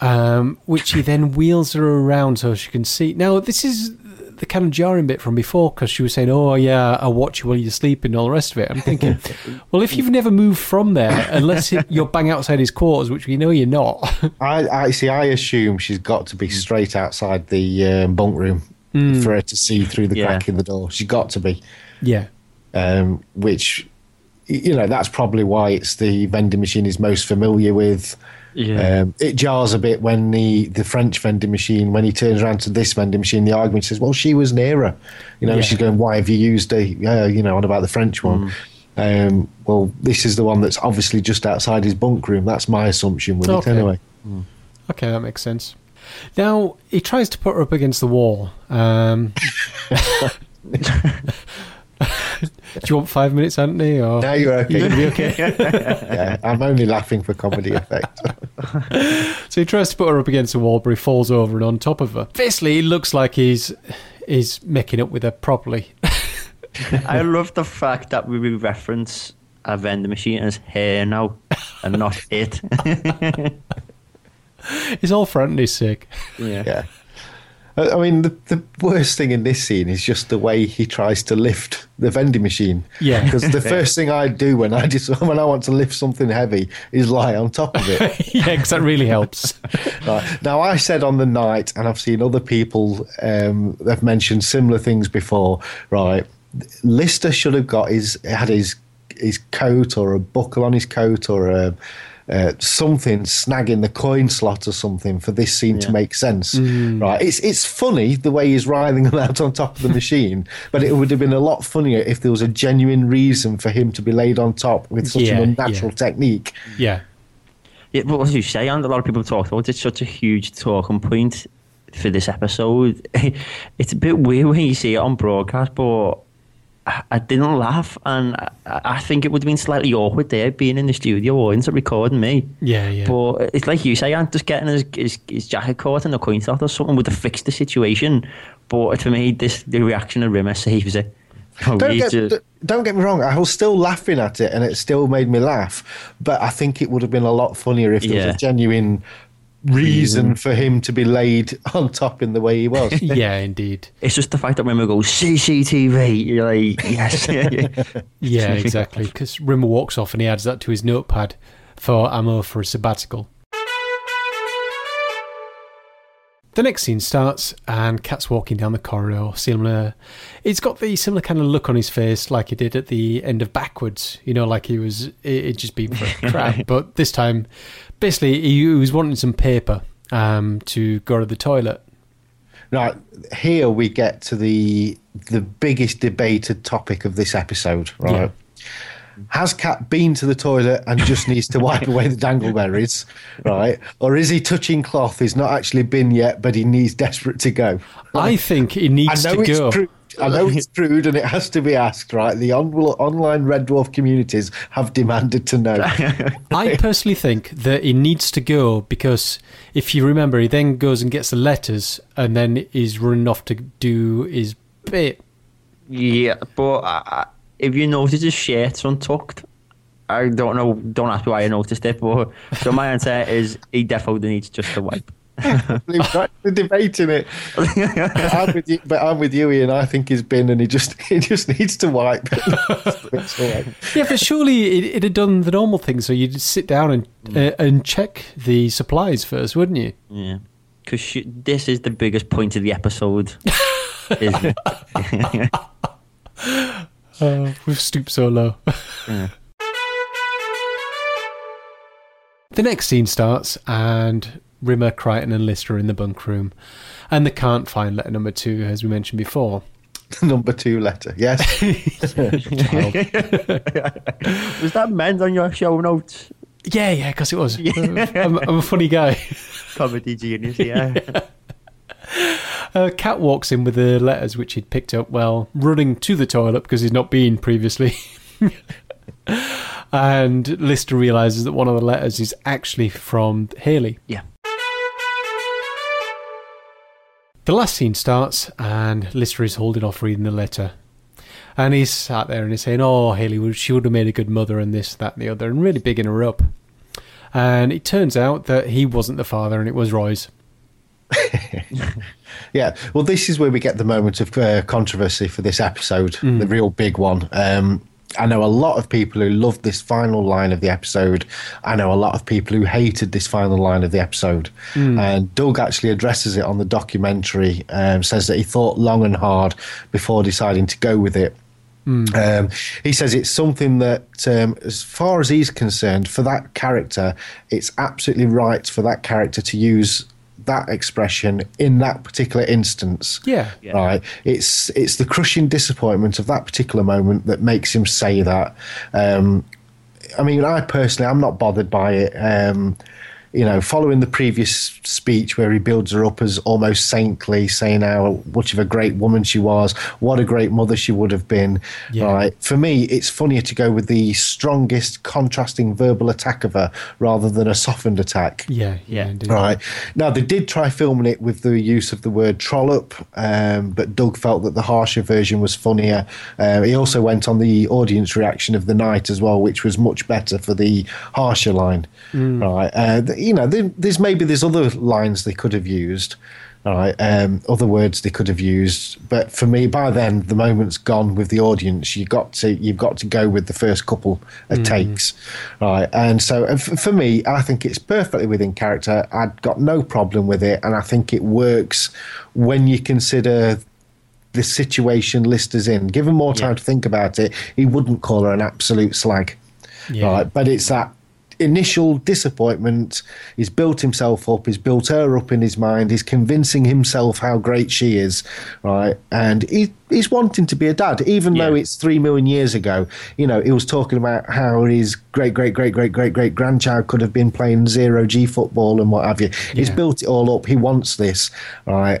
Um, which he then wheels her around so she can see. Now, this is the kind of jarring bit from before because she was saying, "Oh yeah, I watch you while you're sleeping," and all the rest of it. I'm thinking, well, if you've never moved from there, unless it, you're bang outside his quarters, which we know you're not. I, I see. I assume she's got to be straight outside the um, bunk room for her to see through the Yeah. crack in the door. She's got to be. yeah, um, which you know that's probably why it's the vending machine is most familiar with. Yeah. Um, it jars a bit when the, the French vending machine, when he turns around to this vending machine, the argument says, "Well, she was nearer." You know, Yeah. she's going, "Why have you used a?" Uh, you know, on about the French one. Um, well, this is the one that's obviously just outside his bunk room. That's my assumption with Okay. it, anyway. okay, that makes sense. Now he tries to put her up against the wall. Um, do you want five minutes, Anthony? Or Now you're okay. You gonna be okay? yeah, I'm only laughing for comedy effect. So he tries to put her up against the wall, but he falls over and on top of her. Basically, he looks like he's he's making up with her properly. I love the fact that we reference a vending machine as hair now and not it. it's all for Anthony's sake. yeah. Yeah. I mean, the, the worst thing in this scene is just the way he tries to lift the vending machine. Yeah. Because the first thing I do when I just when I want to lift something heavy is lie on top of it. yeah, because that really helps. Right. Now, I said on the night, and I've seen other people um, they've mentioned similar things before. Right, Lister should have got his had his his coat or a buckle on his coat or a, uh, something snagging the coin slot or something for this scene to make sense. Right, it's it's funny the way he's writhing about on top of the machine, but it would have been a lot funnier if there was a genuine reason for him to be laid on top with such Yeah, an unnatural yeah. technique. Yeah. Yeah, but as you say, and a lot of people talk about it's such a huge talking point for this episode. it's a bit weird when you see it on broadcast, but I, I didn't laugh, and I, I think it would have been slightly awkward there being in the studio audience recording me. Yeah, yeah. But it's like you say, I'm just getting his, his, his jacket caught in the coin toss or something would have fixed the situation. But for me, this the reaction of Rimmer saves it. Don't get, just- d- don't get me wrong, I was still laughing at it and it still made me laugh. But I think it would have been a lot funnier if there Yeah. was a genuine reason for him to be laid on top in the way he was. yeah, indeed. It's just the fact that Rimmer goes CCTV. You're like, yes, Yeah, exactly. Because Rimmer walks off and he adds that to his notepad for ammo for a sabbatical. The next scene starts, and Cat's walking down the corridor. Similar, it's got the similar kind of look on his face, like he did at the end of Backwards. You know, like he was it, it just been for crap. but this time, basically, he, he was wanting some paper um, to go to the toilet. Right here we get to the the biggest debated topic of this episode. Right, Yeah. Has Cat been to the toilet and just needs to wipe away the dangleberries? Right, or is he touching cloth? He's not actually been yet, but he needs desperate to go. I think he needs to go. crude. I know it's crude, and it has to be asked. Right, the on- online Red Dwarf communities have demanded to know. I personally think that he needs to go because if you remember, he then goes and gets the letters and then he's running off to do his bit. yeah. But uh, if you notice his shirt's untucked, I don't know. Don't ask me why I noticed it. But so my answer is he definitely needs just a wipe. We're actually debating it. I'm with you, but I'm with you, Ian. I think he's been, and he just he just needs to wipe. It's all right. Yeah, but surely it, it'd have done the normal thing. So you'd sit down and uh, and check the supplies first, wouldn't you? Yeah. Because this is the biggest point of the episode. isn't? Uh, we've stooped so low. Yeah. The next scene starts, and Rimmer, Kryten, and Lister are in the bunk room, and they can't find letter number two, as we mentioned before. Number two letter. Yes. Was that meant on your show notes? Yeah, yeah, because it was. I'm, I'm a funny guy. Comedy genius, yeah. Uh, Cat walks in with the letters which he'd picked up while running to the toilet because he's not been previously. and Lister realizes that one of the letters is actually from Haley. yeah. The last scene starts, and Lister is holding off reading the letter. And he's sat there and he's saying, Oh, Haley, she would have made a good mother, and this, that, and the other, and really bigging her up. And it turns out that he wasn't the father, and it was Roy's. Yeah, well, this is where we get the moment of uh, controversy for this episode, the real big one. Um, I know a lot of people who loved this final line of the episode. I know a lot of people who hated this final line of the episode. And Doug actually addresses it on the documentary, um, says that he thought long and hard before deciding to go with it. Um, he says it's something that, um, as far as he's concerned, for that character, it's absolutely right for that character to use that expression in that particular instance. Yeah. Yeah. Right. It's it's the crushing disappointment of that particular moment that makes him say that. Um, I mean, I personally, I'm not bothered by it. Um, you know, following the previous speech where he builds her up as almost saintly, saying how much of a great woman she was, what a great mother she would have been. Yeah. Right. For me, it's funnier to go with the strongest contrasting verbal attack of her rather than a softened attack. Yeah, yeah, Yeah. indeed. Right. Now, they did try filming it with the use of the word trollop, um, but Doug felt that the harsher version was funnier. Uh, he also went on the audience reaction of the night as well, which was much better for the harsher line. Right. Uh, th- you know, there's maybe there's other lines they could have used. All right, um, other words they could have used, but for me, by then the moment's gone with the audience. You got to you've got to go with the first couple of takes, right? And so, uh, f- for me, I think it's perfectly within character. I've got no problem with it, and I think it works when you consider the situation Lister's in. Give him more time Yeah. to think about it. He wouldn't call her an absolute slag, Yeah. right? But it's that initial disappointment. He's built himself up. He's built her up in his mind. He's convincing himself how great she is, right? And he, he's wanting to be a dad, even Yeah. though it's three million years ago. You know, he was talking about how his great, great, great, great, great, great grandchild could have been playing zero G football and what have you. He's built it all up. He wants this, right?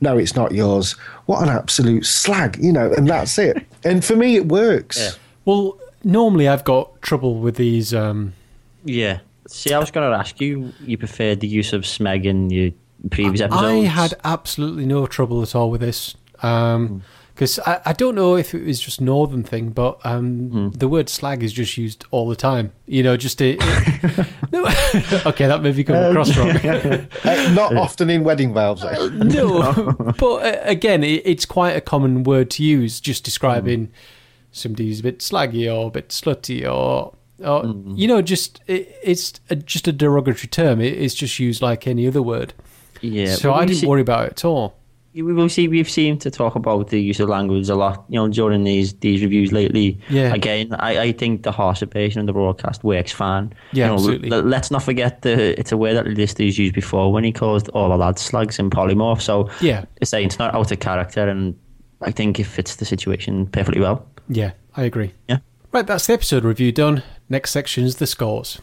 No, it's not yours. What an absolute slag, you know, and that's it. and for me, it works. Yeah. Well, normally I've got trouble with these. Um, Yeah. See, I was going to ask you, you preferred the use of Smeg in your previous episodes? I had absolutely no trouble at all with this. Because I, I don't know if it was just northern thing, but um, the word slag is just used all the time. You know, just to, no, okay, that maybe come across wrong. Uh, not often in wedding vows. though. no, but uh, again, it, it's quite a common word to use, just describing somebody who's a bit slaggy or a bit slutty or. Or, You know, just it, it's a, just a derogatory term. It, it's just used like any other word. Yeah. so I didn't see- worry about it at all. We will see. We've seen to talk about the use of language a lot, you know, during these these reviews lately. Yeah. Again, I, I think the version of the broadcast works fine. Yeah, You know, absolutely. l- let's not forget the it's a word that Lister's used before when he caused all the lads slugs and polymorph. So Yeah. it's saying it's not out of character, and I think it fits the situation perfectly well. Yeah, I agree. Yeah. Right, that's the episode review done. Next section is the scores.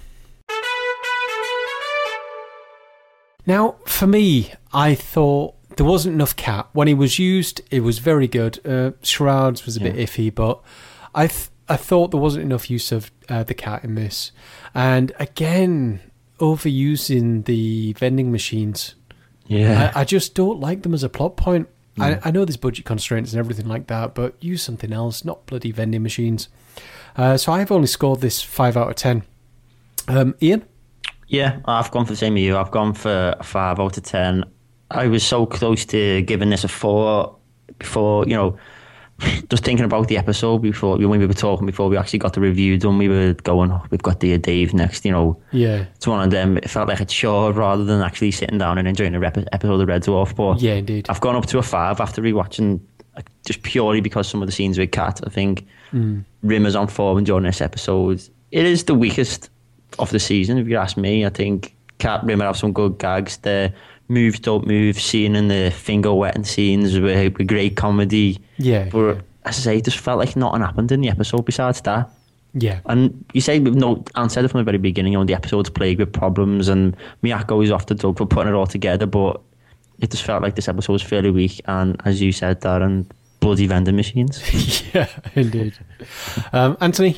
Now, for me, I thought there wasn't enough cat. When he was used, it was very good. Uh, Shrouds was a bit iffy, but I th- I thought there wasn't enough use of uh, the cat in this. And again, overusing the vending machines. Yeah. I, I just don't like them as a plot point. I, I know there's budget constraints and everything like that, but use something else, not bloody vending machines. Uh, so I've only scored this five out of ten. Um, Ian, Yeah, I've gone for the same as you. I've gone for a five out of ten. I was so close to giving this a four before, you know, just thinking about the episode before when we were talking before we actually got the review done. We were going, oh, we've got Dear Dave next. You know, yeah, it's one of them. It felt like a chore rather than actually sitting down and enjoying a rep- episode of Red Dwarf. But yeah, indeed, I've gone up to a five after rewatching, just purely because some of the scenes with Cat. I think hmm. Rimmer's on form during this episode. It is the weakest of the season, if you ask me. I think Cat Rimmer have some good gags. The moves don't move, scene in the finger wetting scenes were, were great comedy. yeah, But yeah, as I say, it just felt like nothing happened in the episode besides that. yeah, And you say no answer from the very beginning, you know, the episode's plagued with problems and Miyako is off the dog for putting it all together, but it just felt like this episode was fairly weak and as you said, Darren, bloody vending machines. yeah, indeed. Um, Anthony,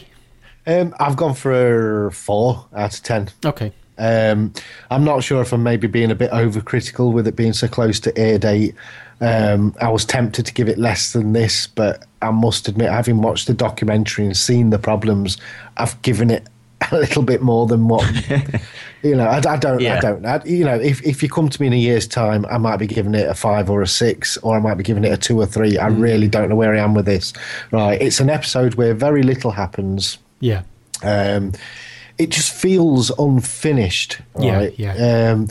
Um, I've gone for four out of ten. okay, Um, I'm not sure if I'm maybe being a bit overcritical with it being so close to air date. Um, I was tempted to give it less than this, but I must admit, having watched the documentary and seen the problems, I've given it a little bit more than what you know. I, I don't, I don't. I, you know, if if you come to me in a year's time, I might be giving it a five or a six, or I might be giving it a two or three. I really don't know where I am with this. Right, it's an episode where very little happens yeah, um, it just feels unfinished. Yeah, Right? yeah. Um,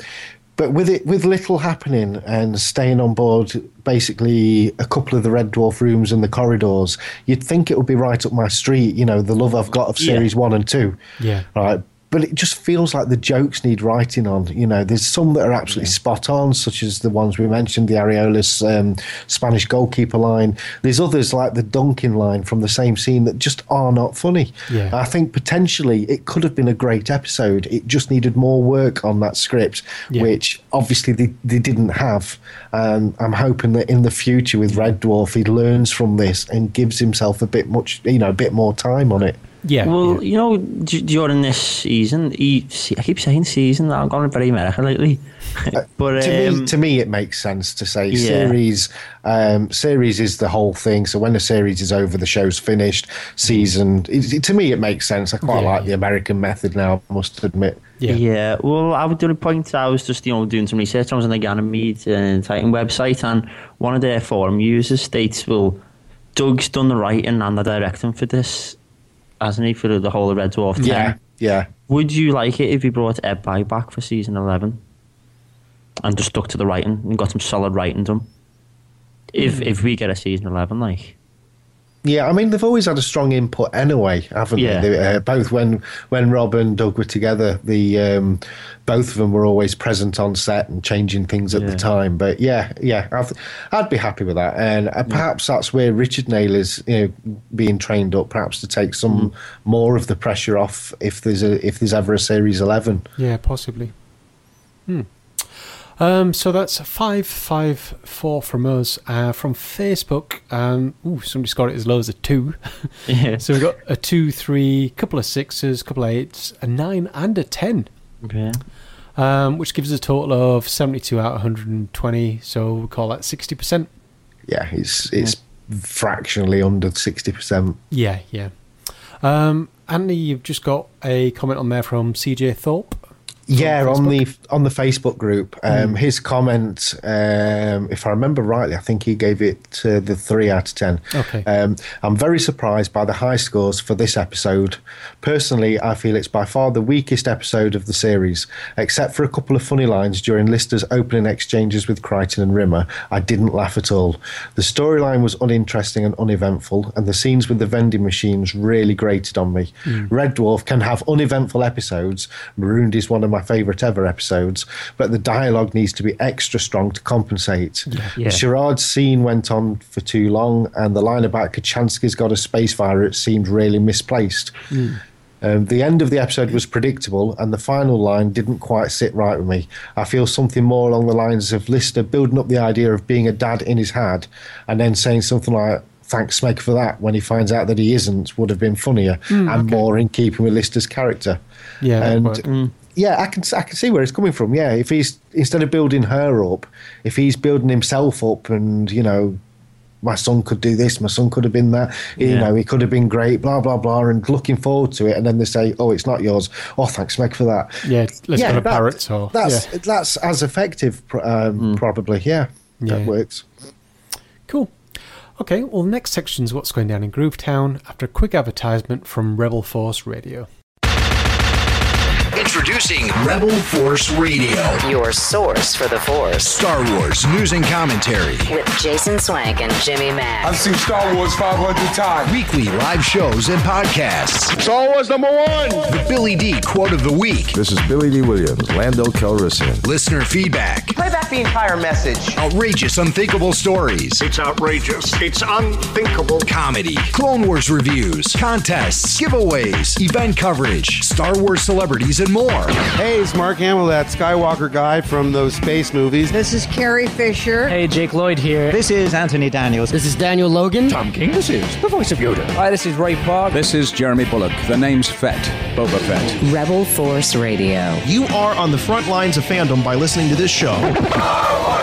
but with it, with little happening and staying on board, basically a couple of the Red Dwarf rooms and the corridors, you'd think it would be right up my street. You know, the love I've got of Yeah. series one and two. Yeah. Right. But it just feels like the jokes need writing on. You know, there's some that are absolutely spot on, such as the ones we mentioned, the Areolas um, Spanish goalkeeper line. There's others like the Duncan line from the same scene that just are not funny. Yeah. I think potentially it could have been a great episode. It just needed more work on that script, Yeah. which obviously they, they didn't have. And I'm hoping that in the future with Red Dwarf, he learns from this and gives himself a bit much, you know, a bit more time on it. Yeah. well, yeah. you know, d- during this season, he, I keep saying season, I'm going very American lately. but to um, me, to me, it makes sense to say Yeah. series. Um, series is the whole thing. So when the series is over, the show's finished. Season. It, it- to me, it makes sense. I quite Yeah, like the American method now. I must admit. yeah, Yeah, well, I would do the point. I was just you know doing some research. I was on the Ganymede uh, Titan website, and one of their forum users states, "Well, Doug's done the writing and the directing for this, hasn't he? For the whole of Red Dwarf 10. Yeah, yeah. Would you like it if he brought Ed Bye back for season eleven, and just stuck to the writing and got some solid writing done? If hmm. if we get a season eleven, like, Yeah, I mean they've always had a strong input anyway, haven't Yeah. they? they uh, both when when Rob and Doug were together, the um, both of them were always present on set and changing things at Yeah. the time. But yeah, yeah, I'd, I'd be happy with that, and uh, perhaps that's where Richard Naylor is, you know, being trained up, perhaps to take some Mm. more of the pressure off if there's a if there's ever a series eleven. Yeah, possibly. Hmm. Um, so that's five five four from us. Uh, from Facebook, um, ooh, somebody scored it as low as a two. Yeah. so we've got a two, three, couple of sixes, couple of eights, a nine, and a ten. Okay. um, which gives us a total of 72 out of 120. So we call that 60%. Yeah, it's it's fractionally under sixty percent. Yeah, yeah. Um, Andy, you've just got a comment on there from CJ Thorpe. Yeah, Facebook? on the on the Facebook group, um, Hmm. his comment, um, if I remember rightly, I think he gave it uh, the three out of ten. Okay. Um, I'm very surprised by the high scores for this episode. Personally, I feel it's by far the weakest episode of the series, except for a couple of funny lines during Lister's opening exchanges with Kryten and Rimmer. I didn't laugh at all. The storyline was uninteresting and uneventful, and the scenes with the vending machines really grated on me. Red Dwarf can have uneventful episodes. Marooned is one of my favourite ever episodes, but the dialogue needs to be extra strong to compensate. Yeah. Sherrod's scene went on for too long, and the line about Kochanski's got a space virus seemed really misplaced. Hmm. Um, the end of the episode was predictable, and the final line didn't quite sit right with me. I feel something more along the lines of Lister building up the idea of being a dad in his head, and then saying something like, Thanks, Smeg, for that, when he finds out that he isn't, would have been funnier hmm. and more in keeping with Lister's character. Yeah, and worked. Hmm. Yeah, I can I can see where it's coming from. Yeah, if he's instead of building her up, if he's building himself up, and you know, my son could do this, my son could have been that, you Yeah. know, he could have been great, blah blah blah, and looking forward to it, and then they say, oh, it's not yours. Oh, thanks, Meg, for that. Yeah, let's to that- parrots or that's yeah. that's as effective, um, probably. Yeah, Yeah. that works. Cool. Okay, well, next section's what's going down in Groovetown after a quick advertisement from Rebel Force Radio. Introducing Rebel Force Radio. Your source for the Force. Star Wars news and commentary. With Jason Swank and Jimmy Mack. I've seen Star Wars 500 times. Weekly live shows and podcasts. Star Wars number one. The Billy Dee quote of the week. This is Billy Dee. Williams, Lando Calrissian. Listener feedback. Play back the entire message. Outrageous, unthinkable stories. It's outrageous. It's unthinkable. Comedy. Clone Wars reviews. Contests. Giveaways. Event coverage. Star Wars celebrities and more. Hey, it's Mark Hamill, that Skywalker guy from those space movies. This is Carrie Fisher. Hey, Jake Lloyd here. This is Anthony Daniels. This is Daniel Logan. Tom Kane, this is the voice of Yoda. Hi, this is Ray Park. This is Jeremy Bulloch. The name's Fett. Boba Fett. Rebel Force Radio. You are on the front lines of fandom by listening to this show.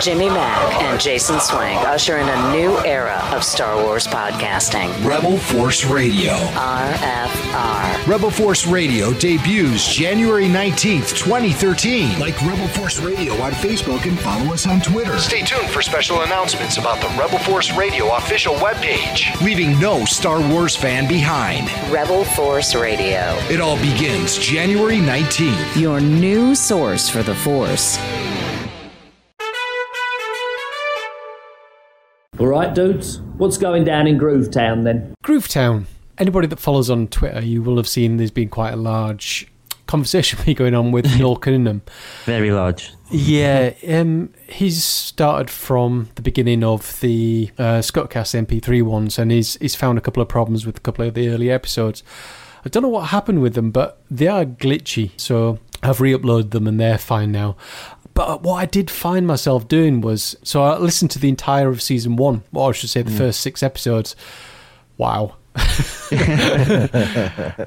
Jimmy Mack and Jason Swank usher in a new era of Star Wars podcasting. Rebel Force Radio. RFR. Rebel Force Radio debuts January 19th, 2013. Like Rebel Force Radio on Facebook and follow us on Twitter. Stay tuned for special announcements about the Rebel Force Radio official webpage. Leaving no Star Wars fan behind. Rebel Force Radio. It all begins January 19th. Your new source for the Force. All right, dudes. What's going down in Groovetown then? Groovetown. Anybody that follows on Twitter, you will have seen there's been quite a large conversation going on with Noel Cunningham. Very large. Yeah, um, he's started from the beginning of the uh, Scuttercast MP3 ones, and he's he's found a couple of problems with a couple of the early episodes. I don't know what happened with them, but they are glitchy. So I've re-uploaded them, and they're fine now. But what I did find myself doing was, so I listened to the entire of season one, or I should say the first six episodes. Wow.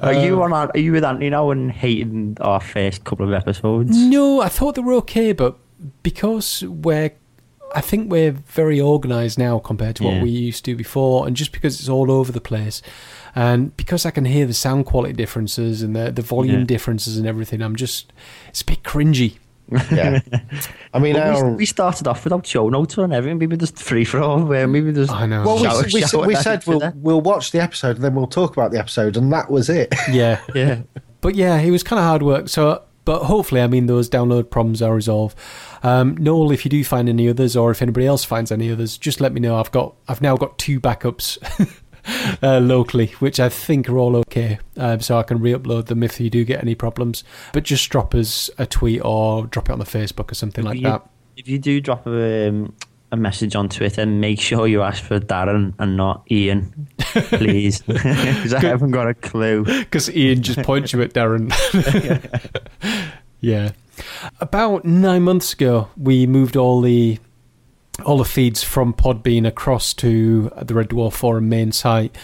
Are you on? Are you with Anthony now and hating our first couple of episodes? No, I thought they were okay, but because we're, I think we're very organised now compared to what Yeah. we used to before, and just because it's all over the place, and because I can hear the sound quality differences and the the volume Yeah. differences and everything, I'm just it's a bit cringy. Yeah, I mean, our, we, we started off without show notes and everything. Maybe just free for all. Maybe just. I know. well, we, shower- we, shower we said we'll we'll watch the episode and then we'll talk about the episode, and that was it. Yeah, Yeah. but yeah, it was kind of hard work. So, but hopefully, I mean, those download problems are resolved. Um, Noel, if you do find any others, or if anybody else finds any others, just let me know. I've got, I've now got two backups uh, locally, which I think are all okay. Um, so I can re-upload them if you do get any problems. But just drop us a tweet or drop it on the Facebook or something like you, that. If you do drop a, um, a message on Twitter, make sure you ask for Darren and not Ian, please, because I haven't got a clue. Because Ian just points you at Darren. yeah. About nine months ago, we moved all the all the feeds from Podbean across to the Red Dwarf Forum main site.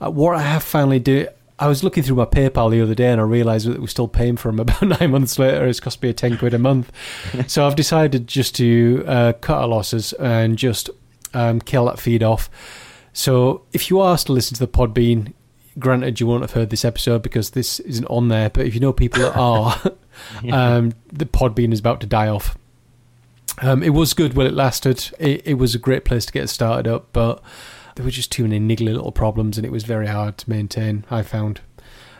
Uh, what I have finally do, I was looking through my PayPal the other day and I realised that we're still paying for them. About nine months later, it's cost me a ten quid a month. so I've decided just to uh, cut our losses and just um, kill that feed off. So if you are still listening to the Podbean, granted you won't have heard this episode because this isn't on there, but if you know people that are, um, the Podbean is about to die off. Um, it was good while it lasted. It, it, was a great place to get started up, but there were just too many niggly little problems, and it was very hard to maintain. I found.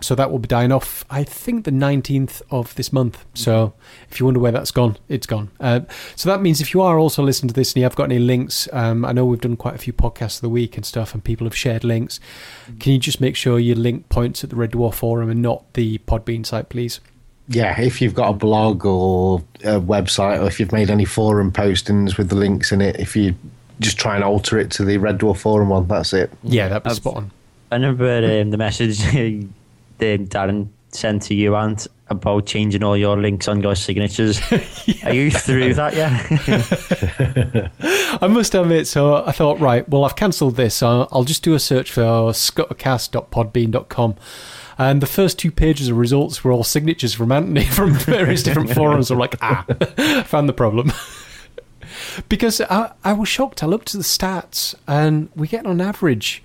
So that will be dying off. I think the nineteenth of this month. So if you wonder where that's gone, it's gone. Uh, so that means if you are also listening to this and you have got any links, um, I know we've done quite a few podcasts of the week and stuff, and people have shared links. Can you just make sure your link points at the Red Dwarf forum and not the Podbean site, please? Yeah, if you've got a blog or a website, or if you've made any forum postings with the links in it, if you just try and alter it to the Red Dwarf forum one, that's it. Yeah, that'd be spot on. I remember um, the message um, Darren sent to you and about changing all your links on your signatures. yeah. Are you through that yet? I must admit, so I thought, right, well, I've cancelled this. So I'll just do a search for scuttercast.podbean.com and the first two pages of results were all signatures from Anthony from various different forums. I'm like, ah, found the problem. because I, I was shocked. I looked at the stats, and we get on average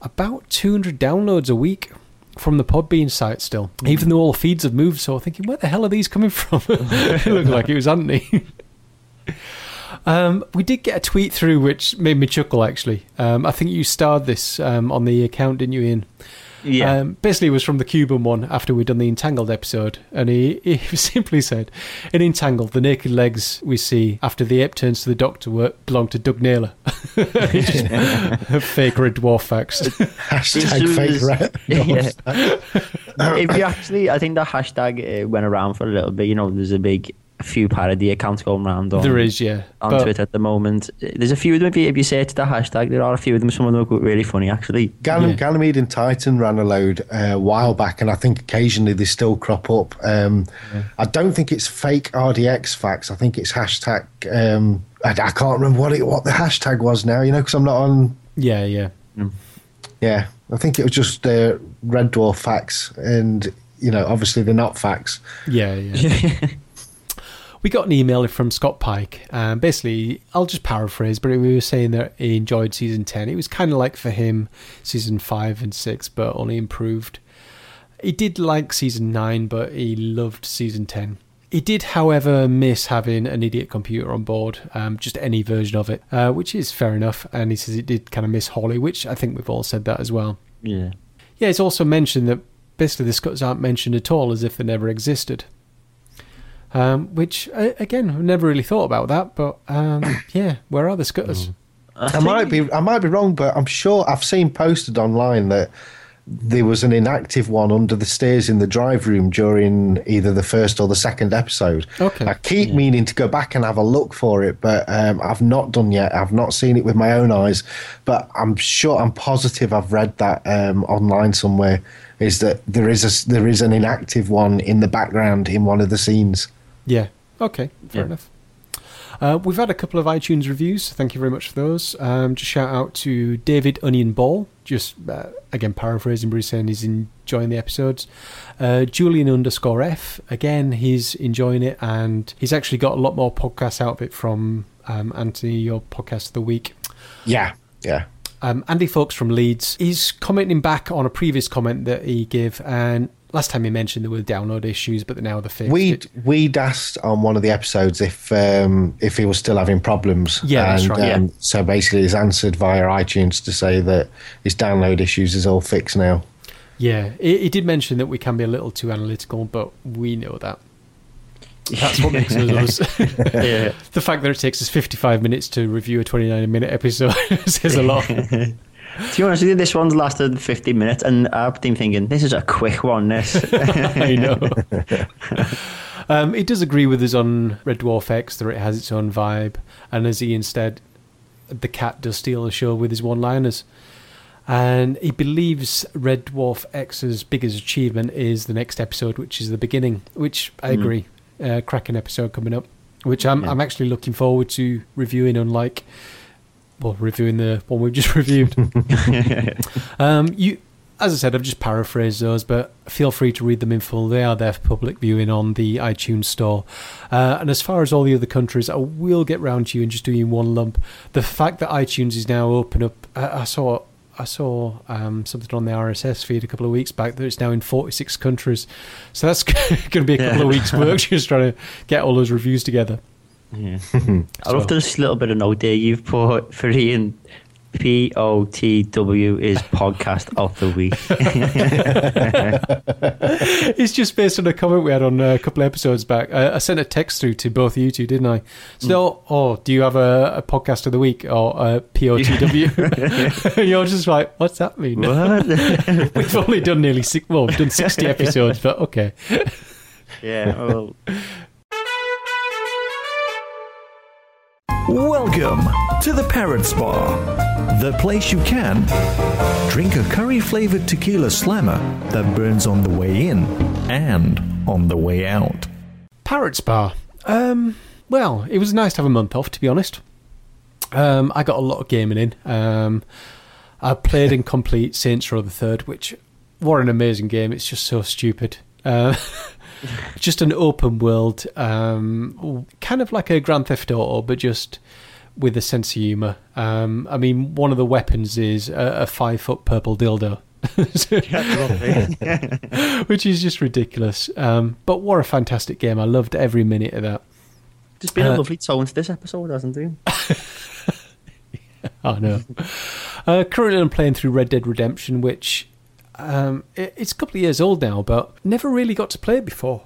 about 200 downloads a week from the Podbean site still, mm. even though all the feeds have moved. So I'm thinking, where the hell are these coming from? it looked like it was Anthony. Um, we did get a tweet through which made me chuckle, actually. Um, I think you starred this um, on the account, didn't you, Ian? Yeah. Um, basically, it was from the Cuban one after we'd done the Entangled episode. And he, he simply said, In Entangled, the naked legs we see after the ape turns to the doctor were, belong to Doug Naylor. fake red dwarf facts. hashtag fake red. Yeah. if you actually, I think the hashtag uh, went around for a little bit. You know, there's a big a few parody accounts going around on, there is, yeah. on but, Twitter at the moment. There's a few of them, if you, if you search the hashtag, there are a few of them. Some of them are really funny, actually. Gan- yeah. Ganymede and Titan ran a load uh, a while back, and I think occasionally they still crop up. Um, yeah. I don't think it's fake RDX facts. I think it's hashtag. Um, I, I, can't remember what it what the hashtag was now. You know, because I'm not on. Yeah, yeah, mm. yeah. I think it was just uh, Red Dwarf facts, and you know, obviously they're not facts. Yeah, yeah. we got an email from Scott Pike. Um, basically, I'll just paraphrase, but we were saying that he enjoyed season 10. It was kind of like for him season 5 and 6, but only improved. He did like season 9, but he loved season 10. He did, however, miss having an idiot computer on board, um, just any version of it, uh, which is fair enough. And he says he did kind of miss Holly, which I think we've all said that as well. Yeah. Yeah, it's also mentioned that basically the scutters aren't mentioned at all as if they never existed. Um, which again, I've never really thought about that, but um, yeah, where are the scutters? Mm. I, I might be I might be wrong, but I'm sure I've seen posted online that there was an inactive one under the stairs in the drive room during either the first or the second episode. Okay. I keep yeah. meaning to go back and have a look for it, but um, I've not done yet. I've not seen it with my own eyes, but I'm sure, I'm positive I've read that um, online somewhere. Is that there is a there is an inactive one in the background in one of the scenes? Yeah. Okay. Fair yeah. enough. Uh, we've had a couple of iTunes reviews. Thank you very much for those. Um, just shout out to David Onion Ball. Just uh, again paraphrasing Bruce saying he's enjoying the episodes. Uh, Julian underscore F again he's enjoying it and he's actually got a lot more podcasts out of it from um, Anthony your podcast of the week. Yeah, yeah. Um, Andy Folks from Leeds. He's commenting back on a previous comment that he gave, and last time he mentioned there were download issues, but now they're fixed. We'd we'd asked on one of the episodes if um, if he was still having problems. Yeah, and, that's right. Um, yeah. So basically, he's answered via iTunes to say that his download issues is all fixed now. Yeah, he, he did mention that we can be a little too analytical, but we know that. That's what makes us us. yeah. The fact that it takes us 55 minutes to review a 29 minute episode says a lot. To be honest with you, this one's lasted 15 minutes, and I've been thinking, this is a quick one, this. I know. um, he does agree with us on Red Dwarf X that it has its own vibe, and as he instead, the cat does steal the show with his one-liners. And he believes Red Dwarf X's biggest achievement is the next episode, which is the beginning. Which I Mm. agree, uh, cracking episode coming up, which I'm I'm actually looking forward to reviewing. Unlike, well, reviewing the one we've just reviewed. um, you, as I said, I've just paraphrased those, but feel free to read them in full. They are there for public viewing on the iTunes store. Uh, and as far as all the other countries, I will get round to you and just do you in one lump. The fact that iTunes is now open up, I, I saw. I saw um, something on the RSS feed a couple of weeks back that it's now in 46 countries. So that's going to be a couple Yeah. of weeks' work just trying to get all those reviews together. Yeah. I love this little bit of note there you've put for Ian. P O T W is podcast of the week. it's just based on a comment we had on uh, a couple of episodes back. I, I sent a text through to both of you two, didn't I? So, mm. oh, do you have a, a podcast of the week or uh, a POTW? You're just like, what's that mean? What? We've only done nearly six, well, we've done 60 episodes, but okay. yeah, well, Welcome to the Parrot Spa, the place you can drink a curry flavored tequila slammer that burns on the way in and on the way out. Parrot Spa. Um, well, it was nice to have a month off, to be honest. Um, I got a lot of gaming in. Um, I played in complete Saints Row the Third, which what an amazing game! It's just so stupid. Uh, just an open world, um, kind of like a Grand Theft Auto, but just with a sense of humour. Um, I mean, one of the weapons is a, a five foot purple dildo. Which is just ridiculous. Um, but what a fantastic game. I loved every minute of that. there's been a Uh, lovely tone to this episode, hasn't there? Oh no. uh, currently, I'm playing through Red Dead Redemption, which um, it, it's a couple of years old now, but never really got to play it before.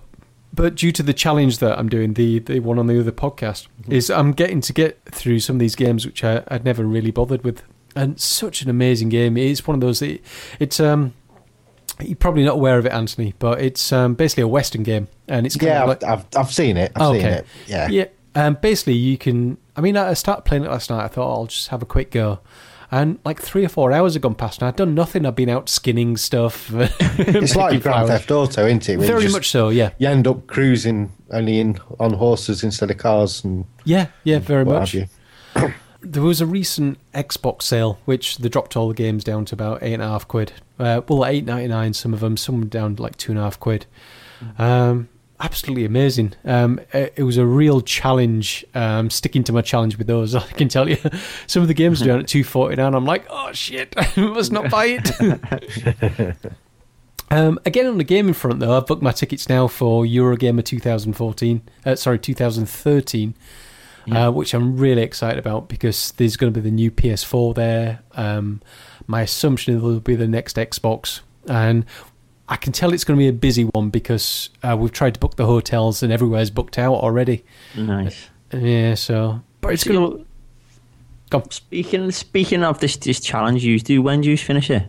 But due to the challenge that I'm doing, the the one on the other podcast, is I'm getting to get through some of these games which I, I'd never really bothered with, and such an amazing game. It's one of those. That, it's um. You're probably not aware of it, Anthony, but it's um, basically a Western game, and it's Yeah, of I've, I've, I've seen it. I've seen it. Yeah. yeah. Um, basically, you can. I mean, I I started playing it last night. I thought I'll just have a quick go, and like three or four hours have gone past, and I've done nothing. I've been out skinning stuff. It's like Grand Theft Auto, isn't it? You Very just- much so. Yeah. You end up cruising only in on horses instead of cars, and Yeah. Yeah. Very much. There was a recent Xbox sale, which they dropped all the games down to about eight and a half quid. Uh, well, eight ninety nine. Some of them, some down to like two and a half quid. Um, absolutely amazing. Um, it, it was a real challenge. Um, sticking to my challenge with those, I can tell you. Some of the games are down at two forty nine. I'm like, oh shit, I must not buy it. Um, again, on the gaming front, though, I've booked my tickets now for Eurogamer 2014. Uh, sorry, 2013, uh, which I'm really excited about because there's going to be the new PS4 there. Um, my assumption is there'll be the next Xbox, and I can tell it's going to be a busy one because uh, we've tried to book the hotels and everywhere's booked out already. Nice. Yeah, so but it's going to. Come. Speaking speaking of this this challenge you do, when do you finish it?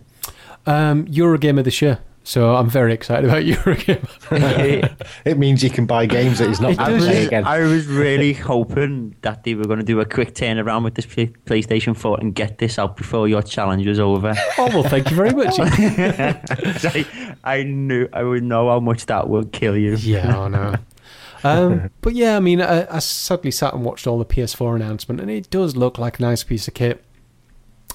Um, Eurogamer this year, so I'm very excited about Eurogamer. it means you can buy games that he's not It going to play again. I was really hoping that they were going to do a quick turnaround with this PlayStation 4 and get this out before your challenge was over. oh well, thank you very much. I, I knew I would know how much that would kill you. Yeah, I know. um, but yeah, I mean, I, I sadly sat and watched all the PS4 announcement, and it does look like a nice piece of kit.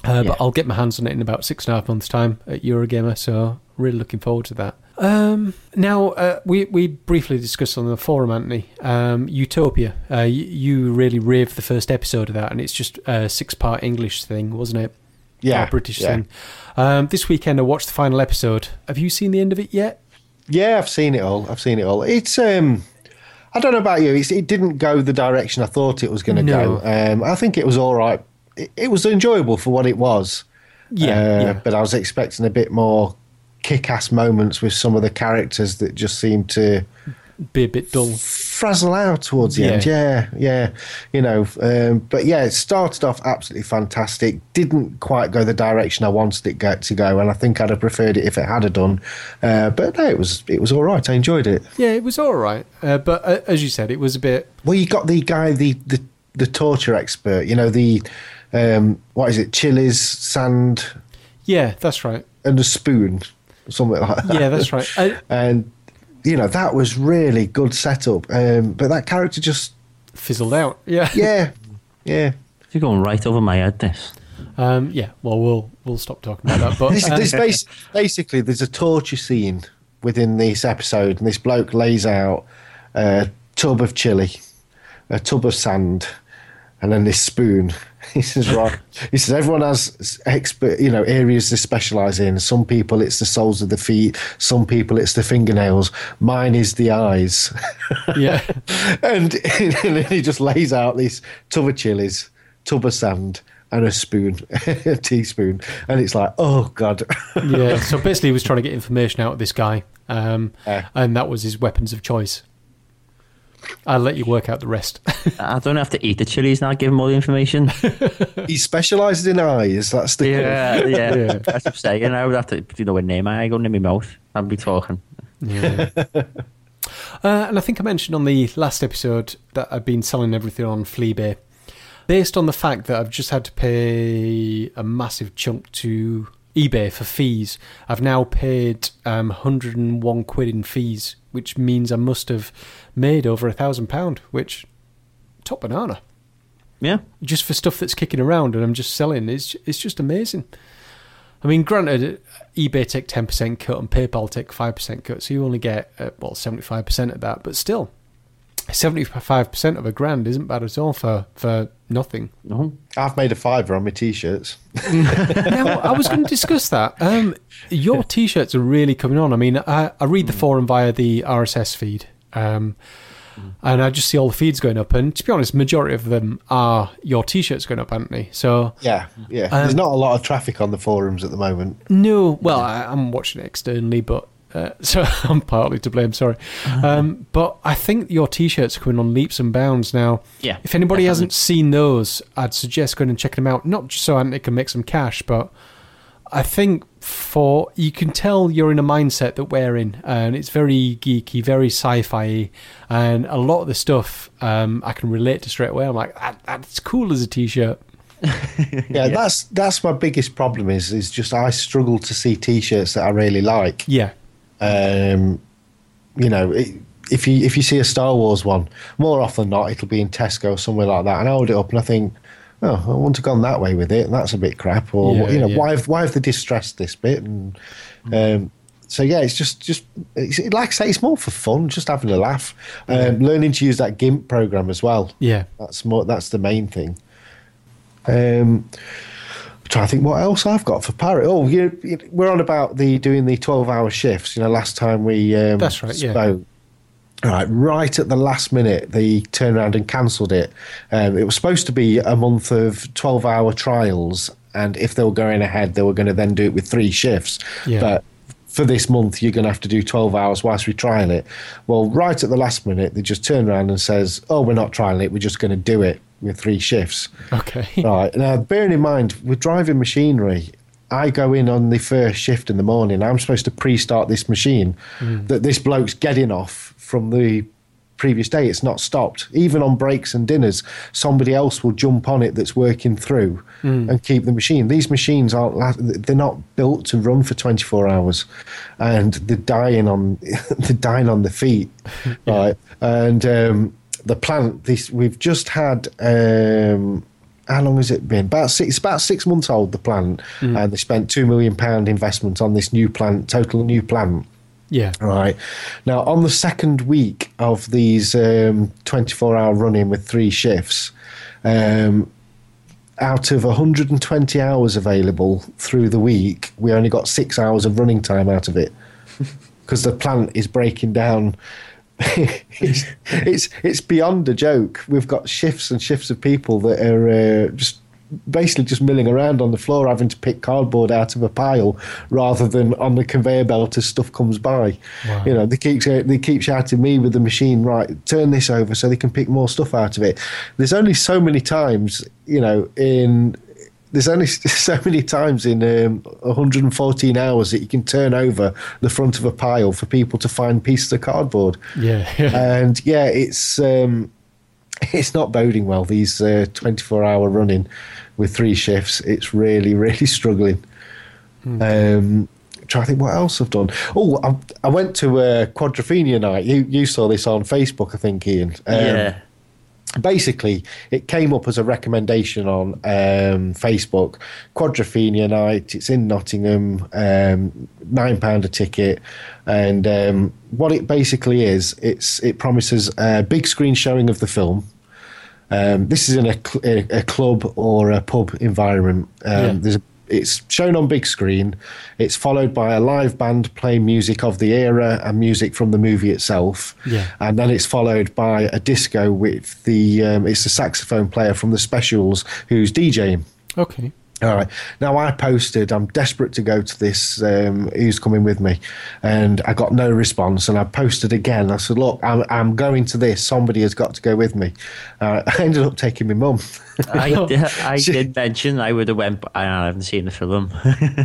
Uh, Yeah. But I'll get my hands on it in about six and a half months' time at Eurogamer, so really looking forward to that. Um, now, uh, we we briefly discussed on the forum, Anthony, um, Utopia. Uh, you, you really raved the first episode of that, and it's just a six-part English thing, wasn't it? Yeah, Or British yeah. thing. Um, this weekend, I watched the final episode. Have you seen the end of it yet? Yeah, I've seen it all. I've seen it all. It's um, I don't know about you. It's, it didn't go the direction I thought it was going to No. go. Um, I think it was all right. It, it was enjoyable for what it was. Yeah, Uh, yeah. But I was expecting a bit more kick-ass moments with some of the characters that just seem to be a bit dull. frazzle out towards the Yeah. end. Yeah, yeah, you know. Um, but yeah, it started off absolutely fantastic. Didn't quite go the direction I wanted it go, to go, and I think I'd have preferred it if it had done. Uh, but no, it was it was all right. I enjoyed it. Yeah, it was all right, uh, but uh, as you said, it was a bit. Well, you got the guy, the the, the torture expert. You know the um, what is it? Chilies, sand, Yeah, that's right. and a spoon, something like that. Yeah, that's right. I, and you know that was really good setup. Um, but that character just fizzled out. Yeah, yeah, yeah. You're going right over my head. This. Um, yeah. Well, we'll we'll stop talking about that. But this, uh, this bas- basically, there's a torture scene within this episode, and this bloke lays out a tub of chili, a tub of sand, and then this spoon. He says, "Right." He says, "Everyone has expert, you know, areas they specialise in. Some people it's the soles of the feet. Some people it's the fingernails. Mine is the eyes." yeah. and, and he just lays out this tub of chilies, tub of sand, and a spoon, a teaspoon, and it's like, oh god. yeah. So basically, he was trying to get information out of this guy, um, and that was his weapons of choice. I'll let you work out the rest. I don't have to eat the chilies now. Give him all the information. he specialises in eyes. That's the yeah, yeah. Yeah. That's what I'm saying. I would have to, you know, near my eye, go in my mouth. I'd be talking. Yeah. Uh, and I think I mentioned on the last episode that I've been selling everything on Fleabay, based on the fact that I've just had to pay a massive chunk to eBay for fees. I've now paid um, 101 quid in fees, which means I must have made over a thousand pound, which top banana. Yeah. Just for stuff that's kicking around and I'm just selling. It's it's just amazing. I mean, granted, eBay take ten percent cut and PayPal take five percent cut, so you only get uh, well seventy five percent of that. But still, seventy five percent of a grand isn't bad at all for for nothing. No. I've made a fiver on my t-shirts. now, I was going to discuss that. Um, your t-shirts are really coming on. I mean, I, I read the forum via the RSS feed, um, and I just see all the feeds going up. And to be honest, majority of them are your t-shirts going up, aren't they? So Yeah, yeah. Um, There's not a lot of traffic on the forums at the moment. No, well, I, I'm watching it externally, but uh, so I'm partly to blame. Sorry, um, but I think your t-shirts are coming on leaps and bounds now. Yeah, If anybody hasn't seen those, I'd suggest going and checking them out. Not just so Anthony can make some cash, but I think for you can tell you're in a mindset that we're in, and it's very geeky, very sci-fi, and a lot of the stuff um, I can relate to straight away. I'm like, that, that's cool as a t-shirt. Yeah, that's that's my biggest problem is is just I struggle to see t-shirts that I really like. Yeah. Um, you know, it, if you if you see a Star Wars one, more often than not, it'll be in Tesco or somewhere like that, and I hold it up and I think, oh, I wouldn't have gone that way with it. That's a bit crap. Or Yeah, you know, yeah. why have why have they distressed this bit? And um, so yeah, it's just just it's, like I say, it's more for fun, just having a laugh, um, learning to use that GIMP program as well. Yeah. That's more. That's the main thing. Um, trying to think what else I've got for Parrot. Oh, you, you, we're on about the doing the twelve-hour shifts. You know, last time we um, That's right, yeah. spoke. All right, right at the last minute, they turned around and cancelled it. Um, it was supposed to be a month of twelve-hour trials, and if they were going ahead, they were going to then do it with three shifts. Yeah. But for this month, you're going to have to do 12 hours whilst we trial it. Well, right at the last minute, they just turn around and says, "Oh, we're not trialing it. We're just going to do it with three shifts." Okay. Right now, bearing in mind with driving machinery, I go in on the first shift in the morning. I'm supposed to pre-start this machine Mm. that this bloke's getting off from the previous day. It's not stopped. Even on breaks and dinners, somebody else will jump on it that's working through Mm. and keep the machine. These machines aren't. They're not built to run for 24 hours, and they're dying on. they're dying on the feet, right? And um, the plant. This we've just had. Um, how long has it been? About six. It's about six months old. The plant, Mm. and they spent two million pound investment on this new plant. Total new plant. Yeah. Right. Now, on the second week of these um, 24 hour running with three shifts, um, out of 120 hours available through the week, we only got six hours of running time out of it because the plant is breaking down. it's, it's it's beyond a joke. We've got shifts and shifts of people that are uh, just basically just milling around on the floor, having to pick cardboard out of a pile rather than on the conveyor belt as stuff comes by. Wow. You know, they keep they keep shouting me with the machine, right? Turn this over so they can pick more stuff out of it. There's only so many times, you know, in there's only so many times in um, 114 hours that you can turn over the front of a pile for people to find pieces of cardboard. Yeah. and yeah, it's um, it's not boding well. These uh, 24 hour running with three shifts, it's really really struggling. Um, try to think what else I've done. Oh, I, I went to uh, Quadrophenia night. You you saw this on Facebook, I think, Ian. Um, yeah. Basically, it came up as a recommendation on um, Facebook. Quadrophenia night. It's in Nottingham. Um, Nine pound a ticket, and um, what it basically is, it's it promises a big screen showing of the film. Um, this is in a, cl- a, club or a pub environment. Um, Yeah. There's a, it's shown on big screen. It's followed by a live band playing music of the era and music from the movie itself. Yeah. And then it's followed by a disco with the um, it's the saxophone player from the specials who's DJing. Okay. All right. Now I posted. I'm desperate to go to this. Um, who's coming with me? And I got no response. And I posted again. I said, "Look, I'm, I'm going to this. Somebody has got to go with me." Uh, I ended up taking my mum. I, did, I did mention I would have went, but I haven't seen the film.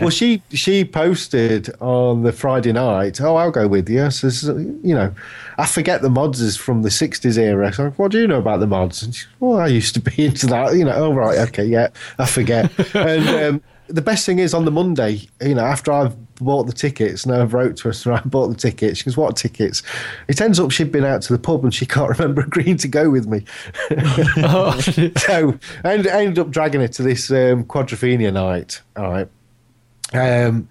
Well, she she posted on the Friday night. Oh, I'll go with you. So, you know, I forget the mods is from the '60s era. So, what do you know about the mods? And she, well, I used to be into that. You know, oh right, okay, yeah, I forget. and um, the best thing is on the Monday, you know, after I've bought the tickets, and I've wrote to her, so I bought the tickets. She goes, "What tickets?" It ends up she'd been out to the pub and she can't remember agreeing to go with me. so I ended, I ended up dragging her to this um, quadrophenia night. All right. Um,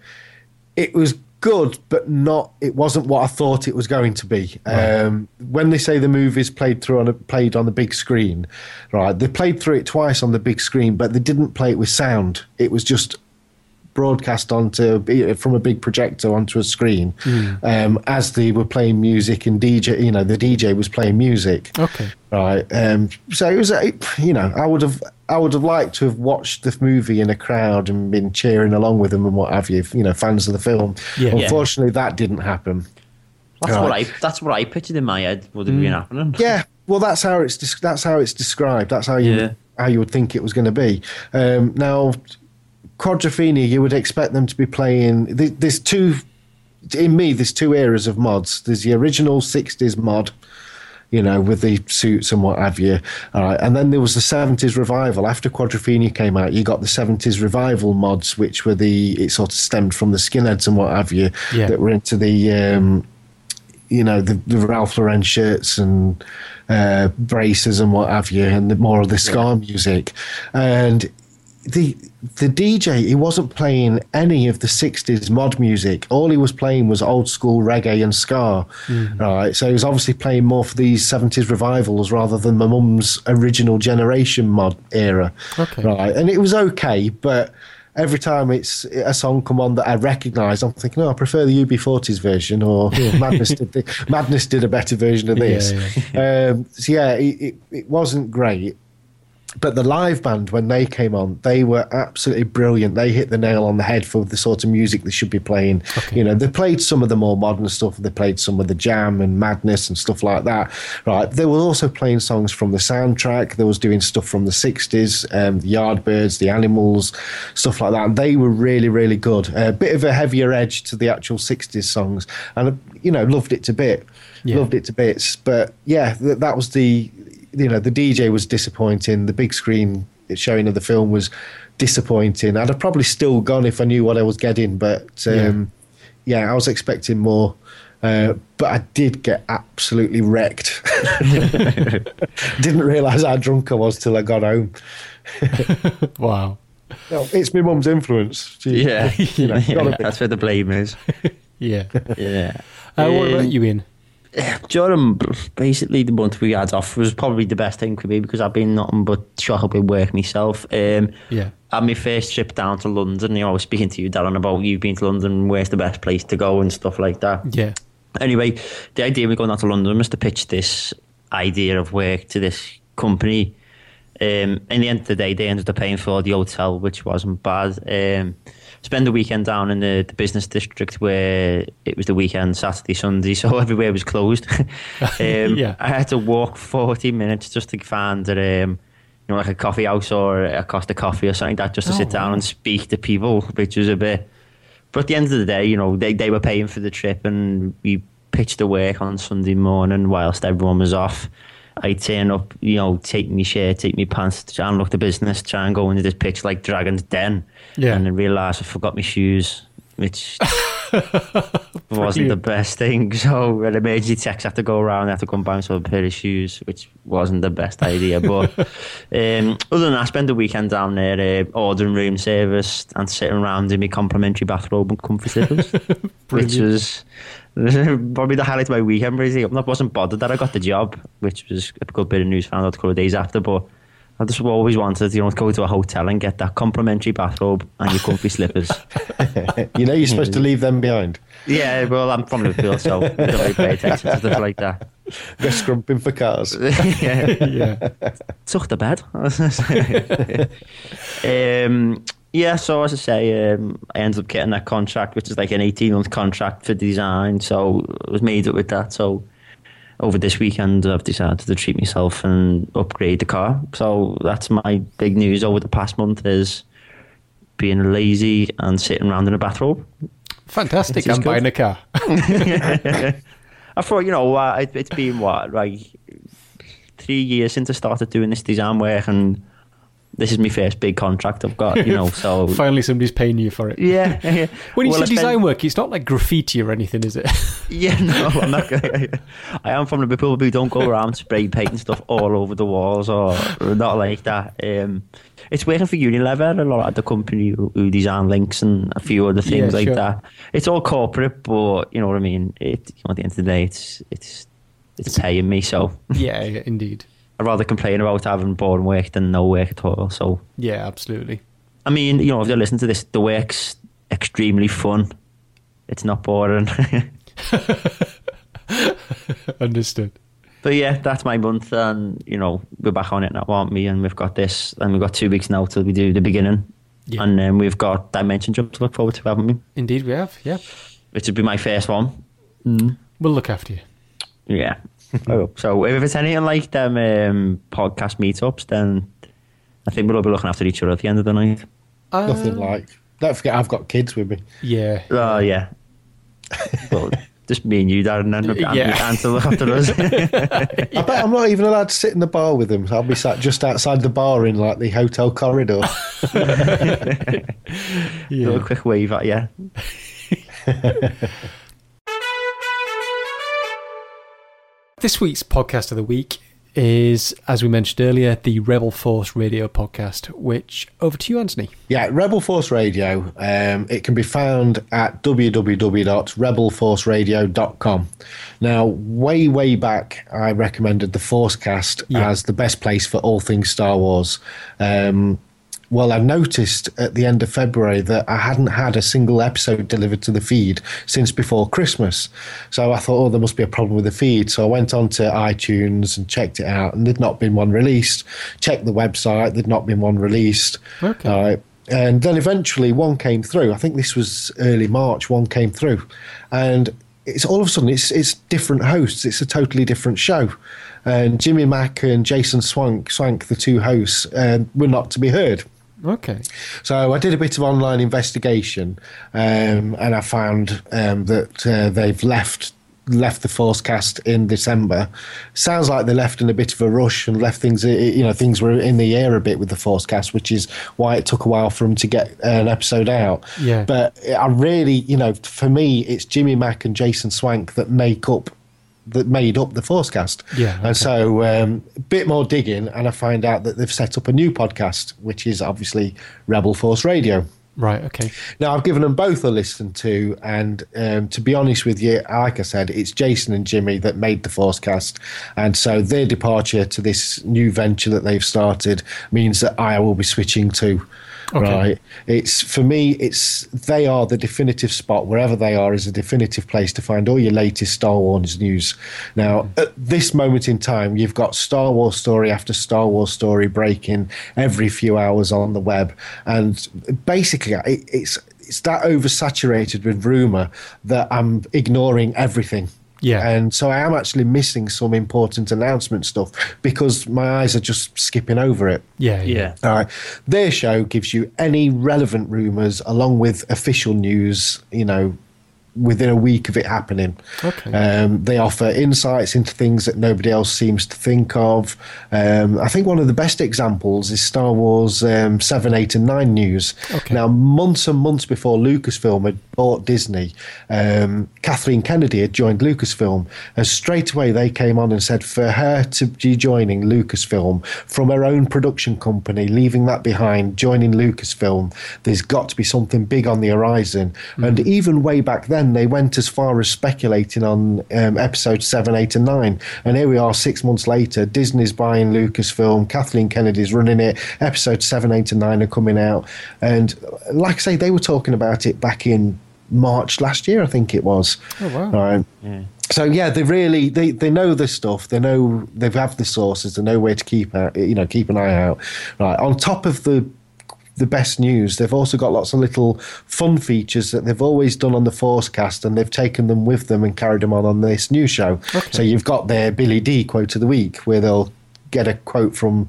it was good, but not. It wasn't what I thought it was going to be. Um, when they say the movie's played through on a, played on the big screen, right? They played through it twice on the big screen, but they didn't play it with sound. It was just broadcast onto from a big projector onto a screen um, as they were playing music and DJ. You know, the DJ was playing music. Okay. Right. Um, so it was, a, you know, I would have, I would have liked to have watched the movie in a crowd and been cheering along with them and what have you. You know, fans of the film. Yeah. Unfortunately, that didn't happen. That's Right. what I. That's what I pictured in my head would have been happening. Yeah. Well, that's how it's that's how it's described. That's how you Yeah. how you would think it was going to be. Um, now, Quadrophenia, you would expect them to be playing. There's two. In me, there's two eras of mods. There's the original '60s mod, you know, with the suits and what have you. All right, and then there was the '70s revival. After Quadrophenia came out, you got the '70s revival mods, which were the it sort of stemmed from the skinheads and what have you Yeah. that were into the. Um, you know the, the Ralph Lauren shirts and uh, braces and what have you, and the, more of the ska music, and the the DJ he wasn't playing any of the '60s mod music. All he was playing was old school reggae and ska, right? So he was obviously playing more for these '70s revivals rather than my mum's original generation mod era, Okay. right? And it was okay, but every time it's a song come on that I recognise, I'm thinking, oh, I prefer the UB40s version, or oh, Madness did the, Madness did a better version of this. Um, so yeah, it, it, it wasn't great. But the live band, when they came on, they were absolutely brilliant. They hit the nail on the head for the sort of music they should be playing. You know, they played some of the more modern stuff. They played some of the jam and madness and stuff like that. Right. They were also playing songs from the soundtrack. They was doing stuff from the '60s, um, the Yardbirds, the Animals, stuff like that. And they were really, really good. A bit of a heavier edge to the actual '60s songs, and you know, loved it to bit. Yeah. Loved it to bits. But yeah, th- that was the you know the DJ was disappointing. The big screen showing of the film was disappointing. I'd have probably still gone if I knew what I was getting, but um, yeah. I was expecting more. Uh, but I did get absolutely wrecked. Didn't realise how drunk I was till I got home. Wow. No, it's my mum's influence. She- Yeah, you know, yeah, that's where the blame is. Yeah. Yeah. Uh, what about Um, you, Ian? Durham, basically, the month we had off was probably the best thing for me because I've been nothing but shot up with work myself. Um, Yeah. had my first trip down to London. You know, I was speaking to you, Darren, about you being to London, where's the best place to go and stuff like that. Yeah. Anyway, the idea of me going down to London was to pitch this idea of work to this company Um, in the end of the day, they ended up paying for the hotel, which wasn't bad. Um, spend the weekend down in the, the business district where it was the weekend, Saturday, Sunday, so everywhere was closed. um, Yeah. I had to walk 40 minutes just to find um, you know, like a coffee house or a Costa Coffee or something like that, just to Oh, sit down wow. and speak to people, which was a bit. But at the end of the day, you know, they, they were paying for the trip and we pitched the work on Sunday morning whilst everyone was off. I turn up, you know, take me shirt, take me pants, try and look the business, try and go into this pitch like Dragon's Den. Yeah. And then realise I forgot my shoes, which wasn't the best thing. So an emergency text have to go around, I had to come bounce for a pair of shoes, which wasn't the best idea. But um, other than that, I spent the weekend down there uh, ordering room service and sitting around in my complimentary bathrobe and comfy slippers, which was probably the highlight of my weekend. Really, I wasn't bothered that I got the job, which was a good bit of news. Found out a couple of days after, but. I just always wanted, you know, to go to a hotel and get that complimentary bathrobe and your comfy slippers. You know, you're supposed to leave them behind. Yeah, well, I'm from Liverpool, so I don't really pay attention to stuff like that. Go scrumping for cars. yeah. Yeah. Took the bed. um, yeah, so as I say, um, I ended up getting that contract, which is like an 18 month contract for design. So I was made up with that. So over this weekend, I've decided to treat myself and upgrade the car. So that's my big news over the past month is being lazy and sitting around in a bathrobe. Fantastic. I'm good. buying a car. I thought, you know, uh, it's been what, like three years since I started doing this design work, and this is my first big contract I've got, you know, so. Finally, somebody's paying you for it. Yeah. yeah. When you Well, say design work, it's not like graffiti or anything, is it? Yeah, no, I'm not. Gonna, I am from the people who don't go around spray painting stuff all over the walls or, not like that. Um, it's working for Unilever, a lot of the company who, who design Lynx and a few other things Yeah, like sure. that. It's all corporate, but you know what I mean. It, you know, at the end of the day, it's it's it's paying me, so yeah, yeah, indeed. I'd rather complain about having boring work than no work at all. So Yeah, absolutely. I mean, you know, if you listen to this, the work's extremely fun. It's not boring. Understood. But yeah, that's my month, and you know we're back on it now, aren't we? And we've got this, and we've got two weeks now till we do the beginning, Yeah. and then we've got Dimension Jump to look forward to, haven't we? Indeed, we have. Yeah. Which would be my first one. Mm. We'll look after you. Yeah. I hope so if it's anything like them um, podcast meetups, then I think we'll all be looking after each other at the end of the night. Nothing Um, like. Don't forget, I've got kids with me. Yeah. Oh yeah. well, just me and you, Darren, and, and, Yeah. and to look after us. I bet I'm not even allowed to sit in the bar with them. So I'll be sat just outside the bar in like the hotel corridor. Do a quick wave at you. This week's podcast of the week is, as we mentioned earlier, the Rebel Force Radio podcast, which over to you, Anthony. Yeah, Rebel Force Radio. Um, it can be found at www.rebelforceradio.com. Now, way, way back, I recommended the Forcecast Yeah. as the best place for all things Star Wars. Um, well, I noticed at the end of February that I hadn't had a single episode delivered to the feed since before Christmas. So I thought, oh, there must be a problem with the feed. So I went on to iTunes and checked it out, and there'd not been one released. Checked the website, there'd not been one released. Okay. Uh, and then eventually one came through. I think this was early March. One came through, and it's all of a sudden it's it's different hosts. It's a totally different show, and Jimmy Mac and Jason Swank, Swank the two hosts, um, were not to be heard. Okay. So I did a bit of online investigation, um, and I found um, that uh, they've left left the Forcecast in December. Sounds like they left in a bit of a rush and left things. You know, things were in the air a bit with the Forcecast, which is why it took a while for them to get an episode out. Yeah. But I really, you know, for me, it's Jimmy Mac and Jason Swank that make up that made up the Forcecast. Yeah, okay. And so um, a bit more digging, and I find out that they've set up a new podcast, which is obviously Rebel Force Radio. Right. Okay. Now I've given them both a listen to, and um, to be honest with you, like I said, it's Jason and Jimmy that made the Forcecast, and so their departure to this new venture that they've started means that I will be switching to. Okay. right? It's for me, it's they are the definitive spot. Wherever they are is a definitive place to find all your latest Star Wars news. Now, at this moment in time, you've got Star Wars story after Star Wars story breaking every few hours on the web, and basically, it, it's it's that oversaturated with rumor that I'm ignoring everything. Yeah. And so I am actually missing some important announcement stuff because my eyes are just skipping over it. Yeah, yeah. All right. Their show gives you any relevant rumours along with official news, you know, within a week of it happening. Okay. Um, they offer insights into things that nobody else seems to think of. Um, I think one of the best examples is Star Wars um, 7, 8, and 9 news. Okay. Now, months and months before Lucasfilm had bought Disney, um, Kathleen Kennedy had joined Lucasfilm, and straight away they came on and said for her to be joining Lucasfilm from her own production company, leaving that behind, joining Lucasfilm, there's got to be something big on the horizon. And even way back then, they went as far as speculating on um, episode 7, 8, and 9. And here we are six months later, Disney's buying Lucasfilm, Kathleen Kennedy's running it, episode 7, 8, and 9 are coming out. And like I say, they were talking about it back in March last year, I think it was. Oh, wow. Right. Yeah. So yeah, they really they, they know this stuff. They know they have the sources. They know where to keep out, you know keep an eye out. Right on top of the the best news, they've also got lots of little fun features that they've always done on the Forcecast, and they've taken them with them and carried them on on this new show. So you've got their Billy Dee quote of the week, where they'll get a quote from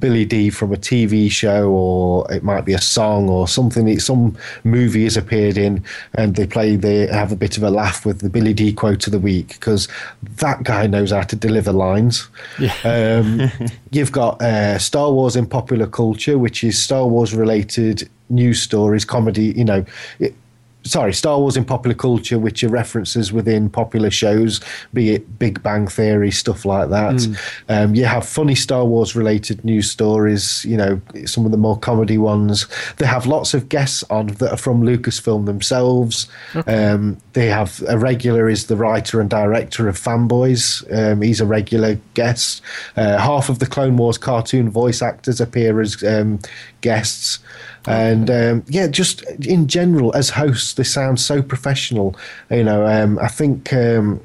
Billy Dee from a TV show, or it might be a song or something that some movie has appeared in, and they play, they have a bit of a laugh with the Billy Dee quote of the week because that guy knows how to deliver lines. Yeah. Um, you've got uh, Star Wars in popular culture, which is Star Wars related news stories, comedy, you know. It, Sorry, Star Wars in popular culture, which are references within popular shows, be it Big Bang Theory, stuff like that. Um, you have funny Star Wars related news stories, you know, some of the more comedy ones. They have lots of guests on that are from Lucasfilm themselves. Um, they have a regular is the writer and director of Fanboys. Um, he's a regular guest. Uh, half of the Clone Wars cartoon voice actors appear as um, guests. And um, yeah, just in general, as hosts, they sound so professional. You know, um, I think. Um,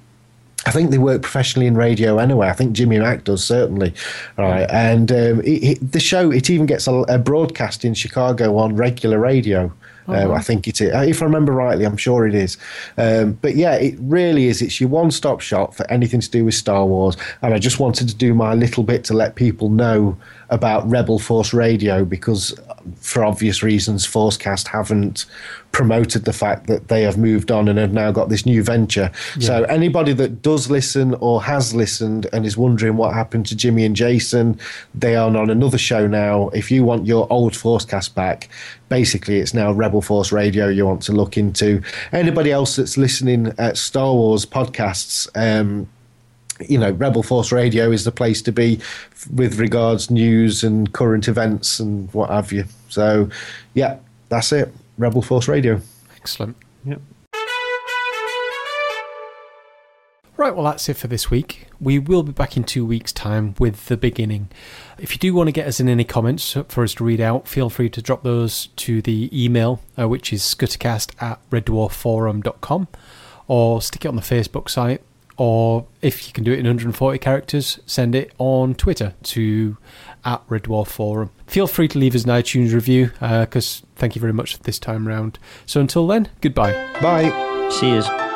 I think they work professionally in radio anyway. I think Jimmy Mac does certainly, right? And um, it, it, the show it even gets a, a broadcast in Chicago on regular radio. Um, I think it is. If I remember rightly, I'm sure it is. Um, but yeah, it really is. It's your one stop shop for anything to do with Star Wars. And I just wanted to do my little bit to let people know about Rebel Force Radio because, for obvious reasons, Forcecast haven't promoted the fact that they have moved on and have now got this new venture. So anybody that does listen or has listened and is wondering what happened to Jimmy and Jason, they are on another show now. If you want your old Forcecast back, basically it's now Rebel Force Radio you want to look into. Anybody else that's listening at Star Wars podcasts, um, you know, Rebel Force Radio is the place to be f- with regards news and current events and what have you. So, yeah, that's it. Rebel Force Radio. Excellent. Yep. Right, well, that's it for this week. We will be back in two weeks' time with the beginning. If you do want to get us in any comments for us to read out, feel free to drop those to the email, uh, which is scuttercast at reddwarfforum.com, or stick it on the Facebook site, or if you can do it in 140 characters, send it on Twitter to at Red Dwarf Forum. Feel free to leave us an iTunes review, uh, because thank you very much this time round. So until then, goodbye. Bye. See yous.